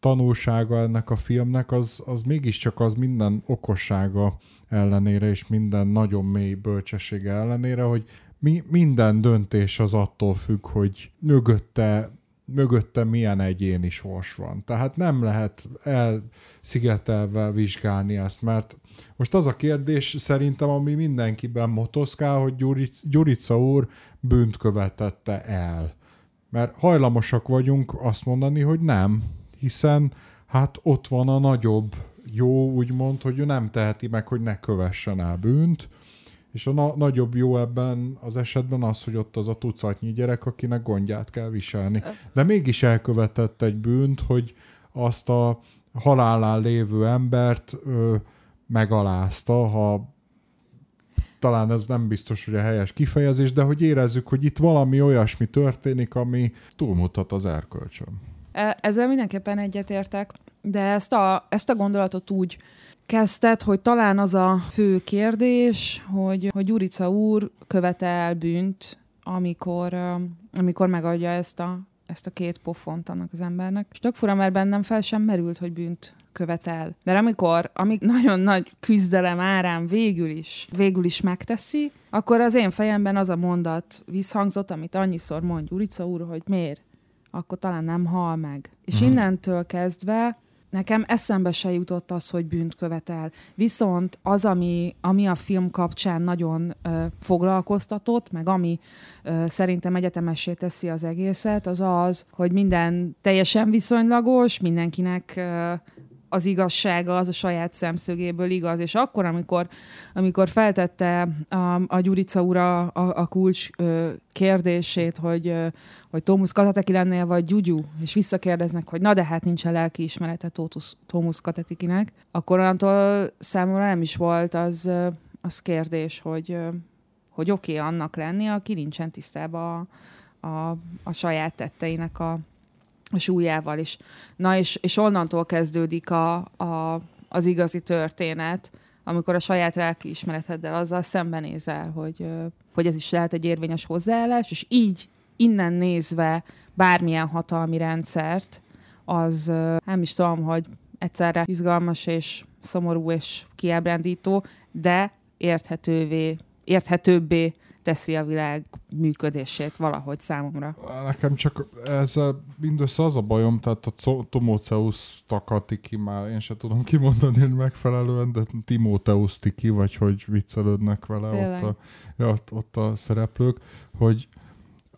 tanulsága ennek a filmnek, az, az mégiscsak az minden okossága ellenére, és minden nagyon mély bölcsessége ellenére, hogy mi, minden döntés az attól függ, hogy mögötte, mögötte milyen egyéni sors van. Tehát nem lehet elszigetelve vizsgálni ezt, mert most az a kérdés szerintem, ami mindenkiben motoszkál, hogy Gyuric, Gyurica úr bűnt követette el. Mert hajlamosak vagyunk azt mondani, hogy nem, hiszen hát ott van a nagyobb jó, úgymond, hogy ő nem teheti meg, hogy ne kövessen el bűnt, és a na- nagyobb jó ebben az esetben az, hogy ott az a tucatnyi gyerek, akinek gondját kell viselni. De mégis elkövetett egy bűnt, hogy azt a halálán lévő embert ö, megalázta, ha talán ez nem biztos, hogy a helyes kifejezés, de hogy érezzük, hogy itt valami olyasmi történik, ami túlmutat az erkölcsön. E- Ezzel mindenképpen egyetértek. de ezt a, ezt a gondolatot úgy kezdted, hogy talán az a fő kérdés, hogy, hogy Gyurica úr követel bűnt, amikor, amikor megadja ezt a, ezt a két pofont annak az embernek. És tök fura, mert bennem fel sem merült, hogy bűnt követel. De amikor, amíg nagyon nagy küzdelem árán végül is, végül is megteszi, akkor az én fejemben az a mondat visszhangzott, amit annyiszor mond Gyurica úr, hogy miért? Akkor talán nem hal meg. És hmm. innentől kezdve nekem eszembe se jutott az, hogy bűnt követel. Viszont az, ami, ami a film kapcsán nagyon ö, foglalkoztatott, meg ami ö, szerintem egyetemessé teszi az egészet, az az, hogy minden teljesen viszonylagos, mindenkinek ö, az igazsága az a saját szemszögéből igaz. És akkor, amikor, amikor feltette a, a Gyurica ura a, a kulcs ö, kérdését, hogy, ö, hogy Tómusz Katateki lennél, vagy Gyugyu, és visszakérdeznek, hogy na de hát nincsen lelki ismerete Tómusz Katekinek, akkor onnantól számomra nem is volt az, az kérdés, hogy, hogy oké okay, annak lenni, aki nincsen tisztában a, a, a saját tetteinek a súlyával is. Na és, és onnantól kezdődik a, a, az igazi történet, amikor a saját lelki ismereteddel azzal szembenézel, hogy, hogy ez is lehet egy érvényes hozzáállás, és így innen nézve bármilyen hatalmi rendszert, az nem is tudom, hogy egyszerre izgalmas és szomorú és kiábrándító, de érthetővé, érthetőbbé teszi a világ működését valahogy számomra. Nekem csak ezzel mindössze az a bajom, tehát a Tomóceus takatiki már én sem tudom kimondani megfelelően, de Timóteusz tiki, vagy hogy viccelődnek vele ott a, ja, ott, ott a szereplők, hogy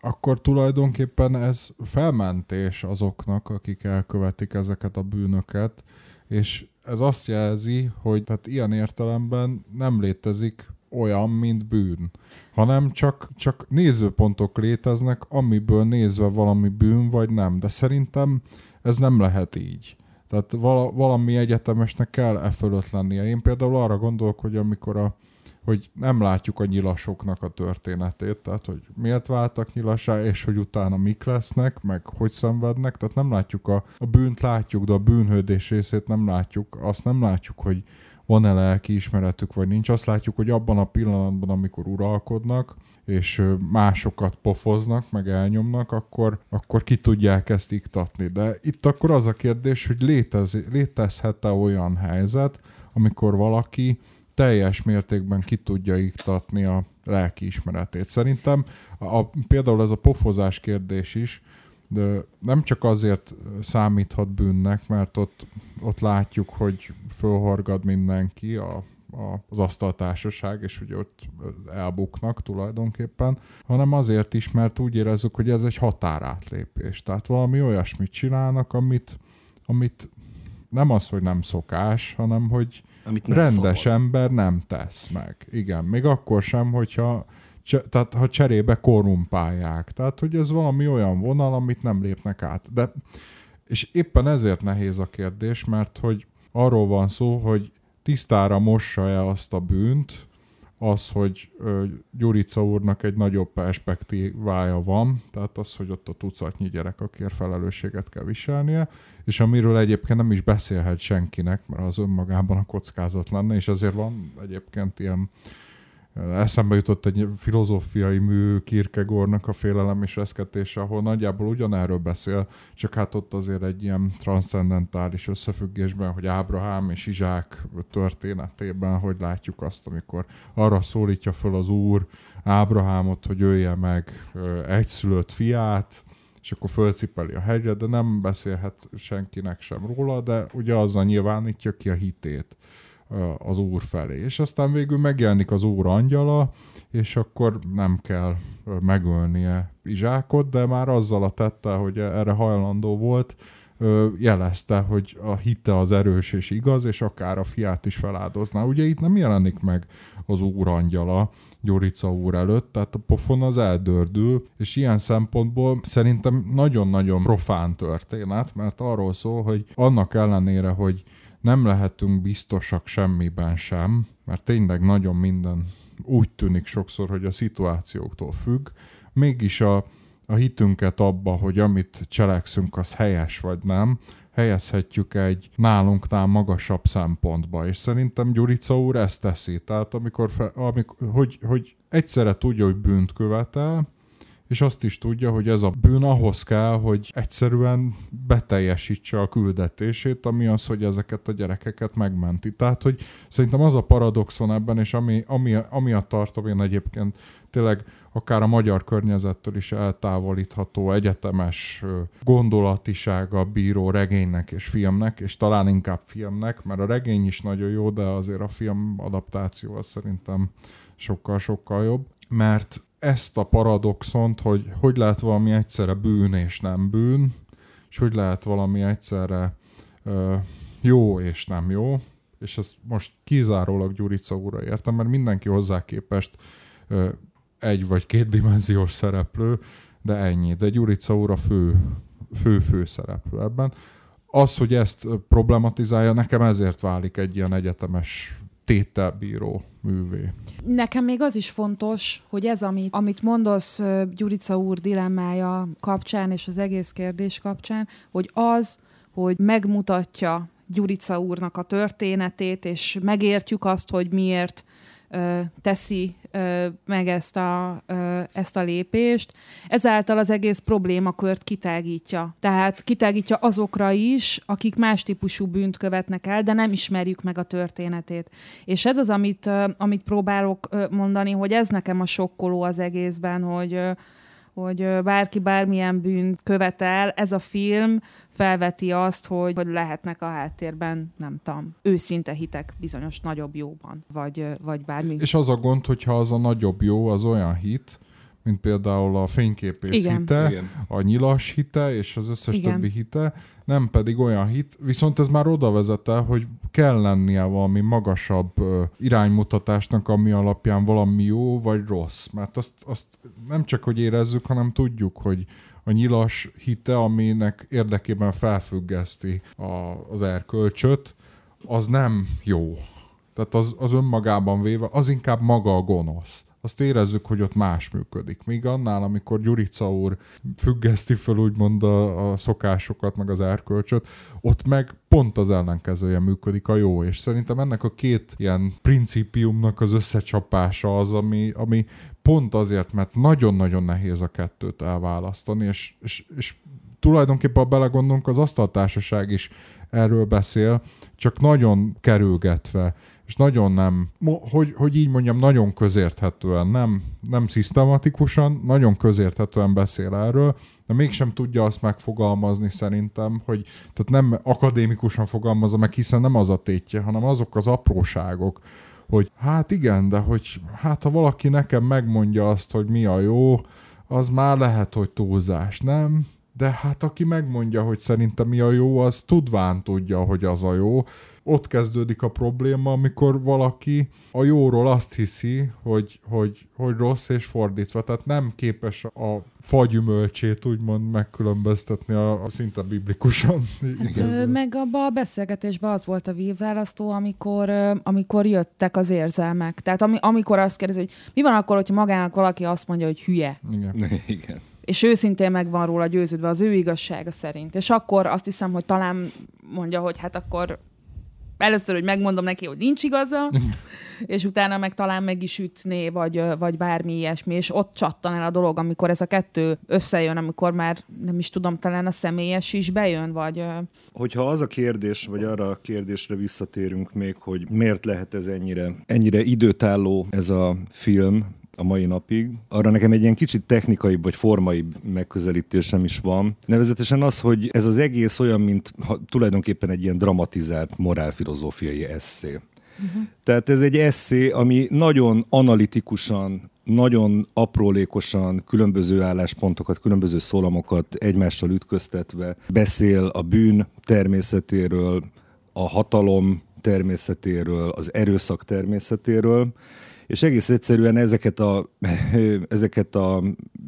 akkor tulajdonképpen ez felmentés azoknak, akik elkövetik ezeket a bűnöket, és ez azt jelzi, hogy tehát ilyen értelemben nem létezik olyan, mint bűn, hanem csak, csak nézőpontok léteznek, amiből nézve valami bűn vagy nem. De szerintem ez nem lehet így. Tehát vala, valami egyetemesnek kell e fölött lennie. Én például arra gondolok, hogy amikor a, hogy nem látjuk a nyilasoknak a történetét, tehát hogy miért váltak nyilasá, és hogy utána mik lesznek, meg hogy szenvednek, tehát nem látjuk a, a bűnt látjuk, de a bűnhődés részét nem látjuk, azt nem látjuk, hogy van-e lelki ismeretük, vagy nincs. Azt látjuk, hogy abban a pillanatban, amikor uralkodnak, és másokat pofoznak, meg elnyomnak, akkor, akkor ki tudják ezt iktatni. De itt akkor az a kérdés, hogy létez, létezhet-e olyan helyzet, amikor valaki teljes mértékben ki tudja iktatni a lelki ismeretét. Szerintem a, például ez a pofozás kérdés is, de nem csak azért számíthat bűnnek, mert ott, ott látjuk, hogy fölhorgad mindenki, a, a, az asztaltársaság, és hogy ott elbuknak tulajdonképpen, hanem azért is, mert úgy érezzük, hogy ez egy határátlépés. Tehát valami olyasmit csinálnak, amit, amit nem az, hogy nem szokás, hanem hogy amit nem rendes szabad. ember nem tesz meg. Igen, még akkor sem, hogyha tehát ha cserébe korrumpálják. Tehát, hogy ez valami olyan vonal, amit nem lépnek át. De, és éppen ezért nehéz a kérdés, mert hogy arról van szó, hogy tisztára mossa-e azt a bűnt, az, hogy Gyurica úrnak egy nagyobb perspektívája van, tehát az, hogy ott a tucatnyi gyerek, akiért felelősséget kell viselnie, és amiről egyébként nem is beszélhet senkinek, mert az önmagában a kockázat lenne, és azért van egyébként ilyen Eszembe jutott egy filozófiai mű Kierkegaardnak a félelem és reszketése, ahol nagyjából ugyanerről beszél, csak hát ott azért egy ilyen transzcendentális összefüggésben, hogy Ábrahám és Izsák történetében, hogy látjuk azt, amikor arra szólítja föl az Úr Ábrahámot, hogy ölje meg egyszülött fiát, és akkor fölcipeli a hegyre, de nem beszélhet senkinek sem róla, de ugye azzal nyilvánítja ki a hitét az Úr felé. És aztán végül megjelenik az Úr angyala, és akkor nem kell megölnie Izsákot, de már azzal a tette, hogy erre hajlandó volt, jelezte, hogy a hite az erős és igaz, és akár a fiát is feláldozná. Ugye itt nem jelenik meg az úr angyala Gyurica úr előtt, tehát a pofon az eldördül, és ilyen szempontból szerintem nagyon-nagyon profán történet, mert arról szól, hogy annak ellenére, hogy nem lehetünk biztosak semmiben sem, mert tényleg nagyon minden úgy tűnik sokszor, hogy a szituációktól függ, mégis a, a hitünket abba, hogy amit cselekszünk, az helyes vagy nem, helyezhetjük egy nálunknál magasabb szempontba, és szerintem Gyurica úr ezt teszi. Tehát amikor, fe, amikor hogy, hogy egyszerre tudja, hogy bűnt követel, és azt is tudja, hogy ez a bűn ahhoz kell, hogy egyszerűen beteljesítse a küldetését, ami az, hogy ezeket a gyerekeket megmenti. Tehát, hogy szerintem az a paradoxon ebben, és ami, ami, amiatt tartom én egyébként tényleg akár a magyar környezettől is eltávolítható egyetemes gondolatisága bíró regénynek és filmnek, és talán inkább filmnek, mert a regény is nagyon jó, de azért a film adaptáció az szerintem sokkal-sokkal jobb, mert ezt a paradoxont, hogy hogy lehet valami egyszerre bűn és nem bűn, és hogy lehet valami egyszerre ö, jó és nem jó, és ezt most kizárólag Gyurica úrra értem, mert mindenki hozzá képest ö, egy vagy két dimenziós szereplő, de ennyi. De Gyurica úr a fő, fő-fő szereplő ebben. Az, hogy ezt problematizálja, nekem ezért válik egy ilyen egyetemes tételbíró művé. Nekem még az is fontos, hogy ez, amit, amit mondasz Gyurica úr dilemmája kapcsán és az egész kérdés kapcsán, hogy az, hogy megmutatja Gyurica úrnak a történetét, és megértjük azt, hogy miért teszi meg ezt a, ezt a lépést. Ezáltal az egész problémakört kitágítja. Tehát kitágítja azokra is, akik más típusú bűnt követnek el, de nem ismerjük meg a történetét. És ez az, amit, amit próbálok mondani, hogy ez nekem a sokkoló az egészben, hogy hogy bárki bármilyen bűnt követel, ez a film felveti azt, hogy, hogy lehetnek a háttérben, nem tudom, őszinte hitek bizonyos nagyobb jóban, vagy, vagy bármi. És az a gond, hogyha az a nagyobb jó, az olyan hit, mint például a fényképész Igen. hite, Igen. a nyilas hite és az összes Igen. többi hite, nem pedig olyan hit, viszont ez már oda vezet el, hogy kell lennie valami magasabb iránymutatásnak, ami alapján valami jó vagy rossz. Mert azt, azt nem csak, hogy érezzük, hanem tudjuk, hogy a nyilas hite, aminek érdekében felfüggeszti a, az erkölcsöt, az nem jó. Tehát az, az önmagában véve, az inkább maga a gonosz azt érezzük, hogy ott más működik. Míg annál, amikor Gyurica úr függeszti fel úgymond a, a szokásokat, meg az erkölcsöt, ott meg pont az ellenkezője működik a jó, és szerintem ennek a két ilyen principiumnak az összecsapása az, ami, ami pont azért, mert nagyon-nagyon nehéz a kettőt elválasztani, és, és, és tulajdonképpen, ha belegondolunk, az asztaltársaság is erről beszél, csak nagyon kerülgetve és nagyon nem, hogy, hogy így mondjam, nagyon közérthetően, nem, nem szisztematikusan, nagyon közérthetően beszél erről, de mégsem tudja azt megfogalmazni szerintem, hogy tehát nem akadémikusan fogalmazza meg, hiszen nem az a tétje, hanem azok az apróságok, hogy hát igen, de hogy hát ha valaki nekem megmondja azt, hogy mi a jó, az már lehet, hogy túlzás, nem? De hát aki megmondja, hogy szerintem mi a jó, az tudván tudja, hogy az a jó, ott kezdődik a probléma, amikor valaki a jóról azt hiszi, hogy, hogy, hogy rossz és fordítva. Tehát nem képes a fagyümölcsét úgymond megkülönböztetni a, a szinte biblikusan. Hát, meg abban a beszélgetésben az volt a vívválasztó, amikor, amikor jöttek az érzelmek. Tehát ami, amikor azt kérdezi, hogy mi van akkor, hogyha magának valaki azt mondja, hogy hülye. Igen. Igen és őszintén meg van róla győződve az ő igazsága szerint. És akkor azt hiszem, hogy talán mondja, hogy hát akkor először, hogy megmondom neki, hogy nincs igaza, és utána meg talán meg is ütné, vagy, vagy bármi ilyesmi, és ott csattan el a dolog, amikor ez a kettő összejön, amikor már nem is tudom, talán a személyes is bejön, vagy... Hogyha az a kérdés, vagy arra a kérdésre visszatérünk még, hogy miért lehet ez ennyire, ennyire időtálló ez a film, a mai napig. Arra nekem egy ilyen kicsit technikai vagy formai megközelítésem is van. Nevezetesen az, hogy ez az egész olyan, mint ha, tulajdonképpen egy ilyen dramatizált morálfilozófiai eszé. Uh-huh. Tehát ez egy eszé, ami nagyon analitikusan, nagyon aprólékosan különböző álláspontokat, különböző szólamokat egymással ütköztetve beszél a bűn természetéről, a hatalom természetéről, az erőszak természetéről, és egész egyszerűen ezeket a, ezeket a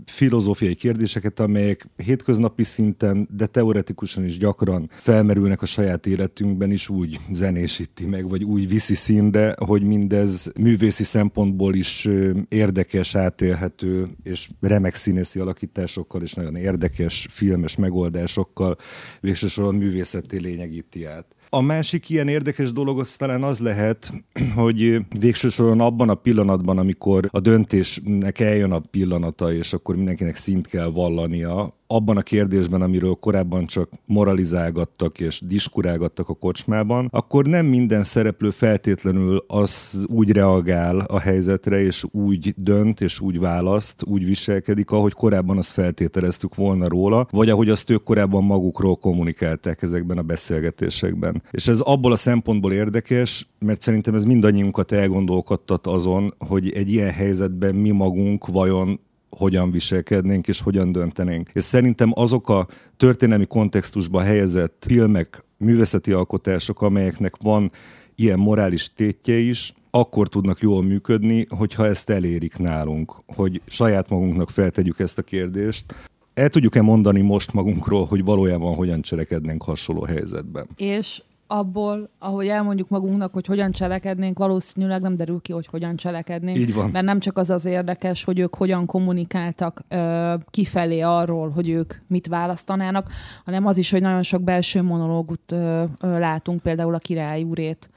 filozófiai kérdéseket, amelyek hétköznapi szinten, de teoretikusan is gyakran felmerülnek a saját életünkben is úgy zenésíti meg, vagy úgy viszi színre, hogy mindez művészi szempontból is érdekes, átélhető, és remek színészi alakításokkal, és nagyon érdekes filmes megoldásokkal végsősorban művészeti lényegíti át. A másik ilyen érdekes dolog az talán az lehet, hogy végső soron abban a pillanatban, amikor a döntésnek eljön a pillanata, és akkor mindenkinek szint kell vallania, abban a kérdésben, amiről korábban csak moralizálgattak és diskurálgattak a kocsmában, akkor nem minden szereplő feltétlenül az úgy reagál a helyzetre, és úgy dönt, és úgy választ, úgy viselkedik, ahogy korábban azt feltételeztük volna róla, vagy ahogy azt ők korábban magukról kommunikálták ezekben a beszélgetésekben. És ez abból a szempontból érdekes, mert szerintem ez mindannyiunkat elgondolkodtat azon, hogy egy ilyen helyzetben mi magunk vajon hogyan viselkednénk és hogyan döntenénk. És szerintem azok a történelmi kontextusba helyezett filmek, művészeti alkotások, amelyeknek van ilyen morális tétje is, akkor tudnak jól működni, hogyha ezt elérik nálunk, hogy saját magunknak feltegyük ezt a kérdést, el tudjuk-e mondani most magunkról, hogy valójában hogyan cselekednénk hasonló helyzetben? És abból, ahogy elmondjuk magunknak, hogy hogyan cselekednénk, valószínűleg nem derül ki, hogy hogyan cselekednénk. Így van. Mert nem csak az az érdekes, hogy ők hogyan kommunikáltak ö, kifelé arról, hogy ők mit választanának, hanem az is, hogy nagyon sok belső monológut ö, ö, látunk, például a király úrét,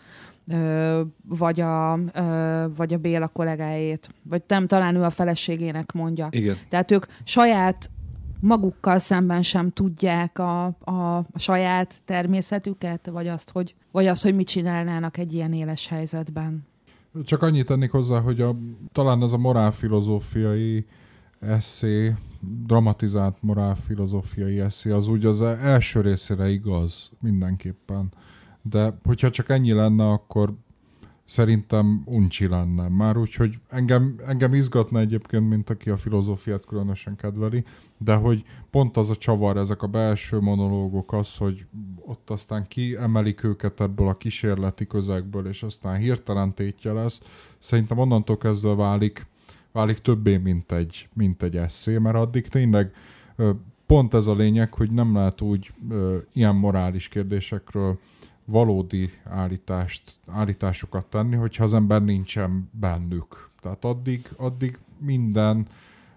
ö, vagy, a, ö, vagy a Béla kollégájét, vagy nem, talán ő a feleségének mondja. Igen. Tehát ők saját magukkal szemben sem tudják a, a, a saját természetüket, vagy azt, hogy, vagy azt, hogy mit csinálnának egy ilyen éles helyzetben. Csak annyit tennék hozzá, hogy a, talán ez a morálfilozófiai eszé, dramatizált morálfilozófiai eszé, az úgy az első részére igaz mindenképpen. De hogyha csak ennyi lenne, akkor szerintem uncsi lenne. Már, úgyhogy engem, engem izgatna egyébként, mint aki a filozófiát különösen kedveli, de hogy pont az a csavar, ezek a belső monológok az, hogy ott aztán kiemelik őket ebből a kísérleti közegből, és aztán hirtelen tétje lesz, szerintem onnantól kezdve válik, válik többé, mint egy, mint egy eszé, mert addig tényleg pont ez a lényeg, hogy nem lehet úgy ilyen morális kérdésekről valódi állítást, állításokat tenni, hogyha az ember nincsen bennük. Tehát addig, addig minden,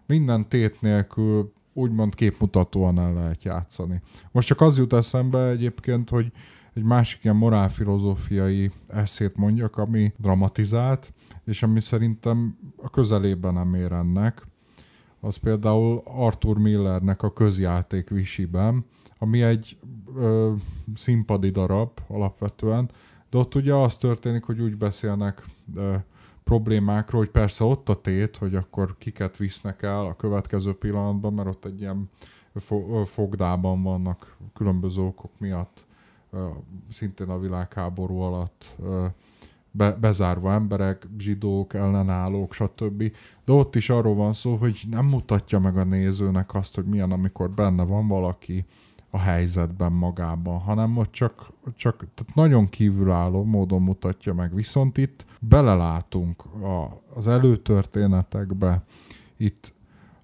minden tét nélkül úgymond képmutatóan el lehet játszani. Most csak az jut eszembe egyébként, hogy egy másik ilyen morálfilozófiai eszét mondjak, ami dramatizált, és ami szerintem a közelében nem ér ennek, az például Arthur Millernek a közjáték visiben, ami egy ö, színpadi darab alapvetően, de ott ugye az történik, hogy úgy beszélnek ö, problémákról, hogy persze ott a tét, hogy akkor kiket visznek el a következő pillanatban, mert ott egy ilyen fogdában vannak különböző okok miatt, szintén a világháború alatt be, bezárva emberek, zsidók, ellenállók, stb. De ott is arról van szó, hogy nem mutatja meg a nézőnek azt, hogy milyen, amikor benne van valaki, a helyzetben magában, hanem ott csak, csak tehát nagyon kívülálló módon mutatja meg. Viszont itt belelátunk a, az előtörténetekbe, itt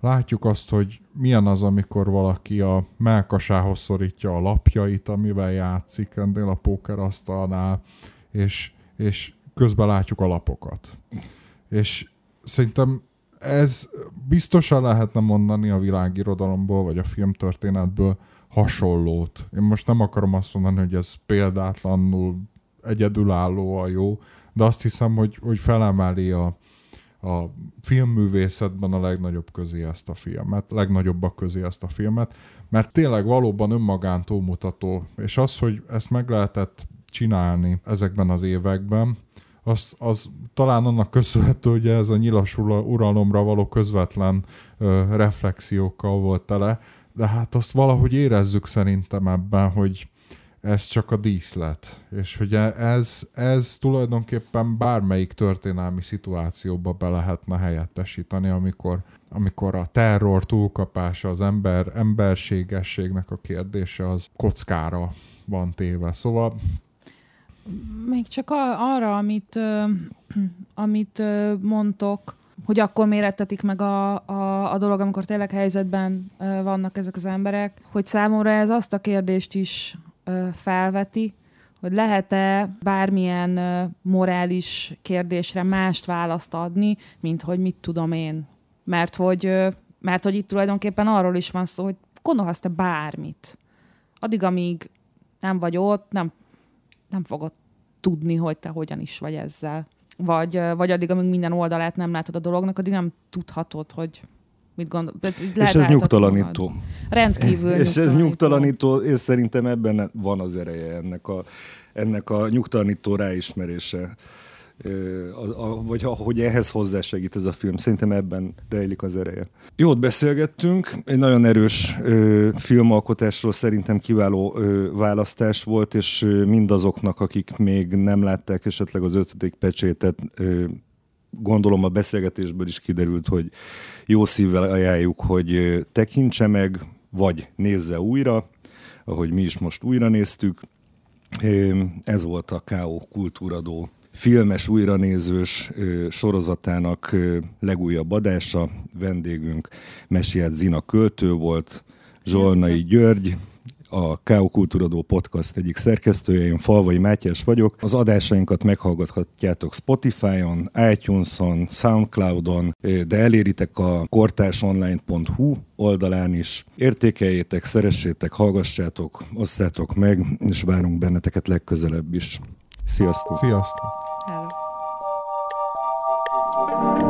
látjuk azt, hogy milyen az, amikor valaki a melkasához szorítja a lapjait, amivel játszik ennél a pókerasztalnál, és, és közben látjuk a lapokat. És szerintem ez biztosan lehetne mondani a világirodalomból, vagy a filmtörténetből, hasonlót. Én most nem akarom azt mondani, hogy ez példátlanul egyedülálló a jó, de azt hiszem, hogy, hogy felemeli a, a filmművészetben a legnagyobb közé ezt a filmet, legnagyobbak közé ezt a filmet, mert tényleg valóban önmagán túlmutató, és az, hogy ezt meg lehetett csinálni ezekben az években, az, az talán annak köszönhető, hogy ez a nyilas uralomra való közvetlen ö, reflexiókkal volt tele, de hát azt valahogy érezzük szerintem ebben, hogy ez csak a díszlet, és hogy e- ez, ez tulajdonképpen bármelyik történelmi szituációba be lehetne helyettesíteni, amikor, amikor a terror túlkapása, az ember, emberségességnek a kérdése az kockára van téve. Szóval még csak arra, amit, amit mondtok, hogy akkor mérettetik meg a, a, a dolog, amikor tényleg helyzetben vannak ezek az emberek, hogy számomra ez azt a kérdést is felveti, hogy lehet-e bármilyen morális kérdésre mást választ adni, mint hogy mit tudom én. Mert hogy, mert hogy itt tulajdonképpen arról is van szó, hogy gondolhatsz te bármit. Addig, amíg nem vagy ott, nem, nem fogod tudni, hogy te hogyan is vagy ezzel. Vagy, vagy addig, amíg minden oldalát nem látod a dolognak, addig nem tudhatod, hogy mit gondol. És ez nyugtalanító. Magad. Rendkívül És nyugtalanító. ez nyugtalanító, és szerintem ebben van az ereje ennek a, ennek a nyugtalanító ráismerése a, a, vagy hogy ehhez hozzásegít ez a film. Szerintem ebben rejlik az ereje. Jót beszélgettünk, egy nagyon erős ö, filmalkotásról szerintem kiváló ö, választás volt, és ö, mindazoknak, akik még nem látták esetleg az ötödik pecsétet, ö, gondolom a beszélgetésből is kiderült, hogy jó szívvel ajánljuk, hogy tekintse meg, vagy nézze újra, ahogy mi is most újra néztük. Ez volt a K.O. kultúradó filmes újranézős sorozatának legújabb adása. Vendégünk Mesiát Zina költő volt, Zsolnai György, a K.O. Kultúradó Podcast egyik szerkesztője, én Falvai Mátyás vagyok. Az adásainkat meghallgathatjátok Spotify-on, iTunes-on, Soundcloud-on, de eléritek a kortársonline.hu oldalán is. Értékeljétek, szeressétek, hallgassátok, osszátok meg, és várunk benneteket legközelebb is. Sziasztok! Sziasztok! Hello.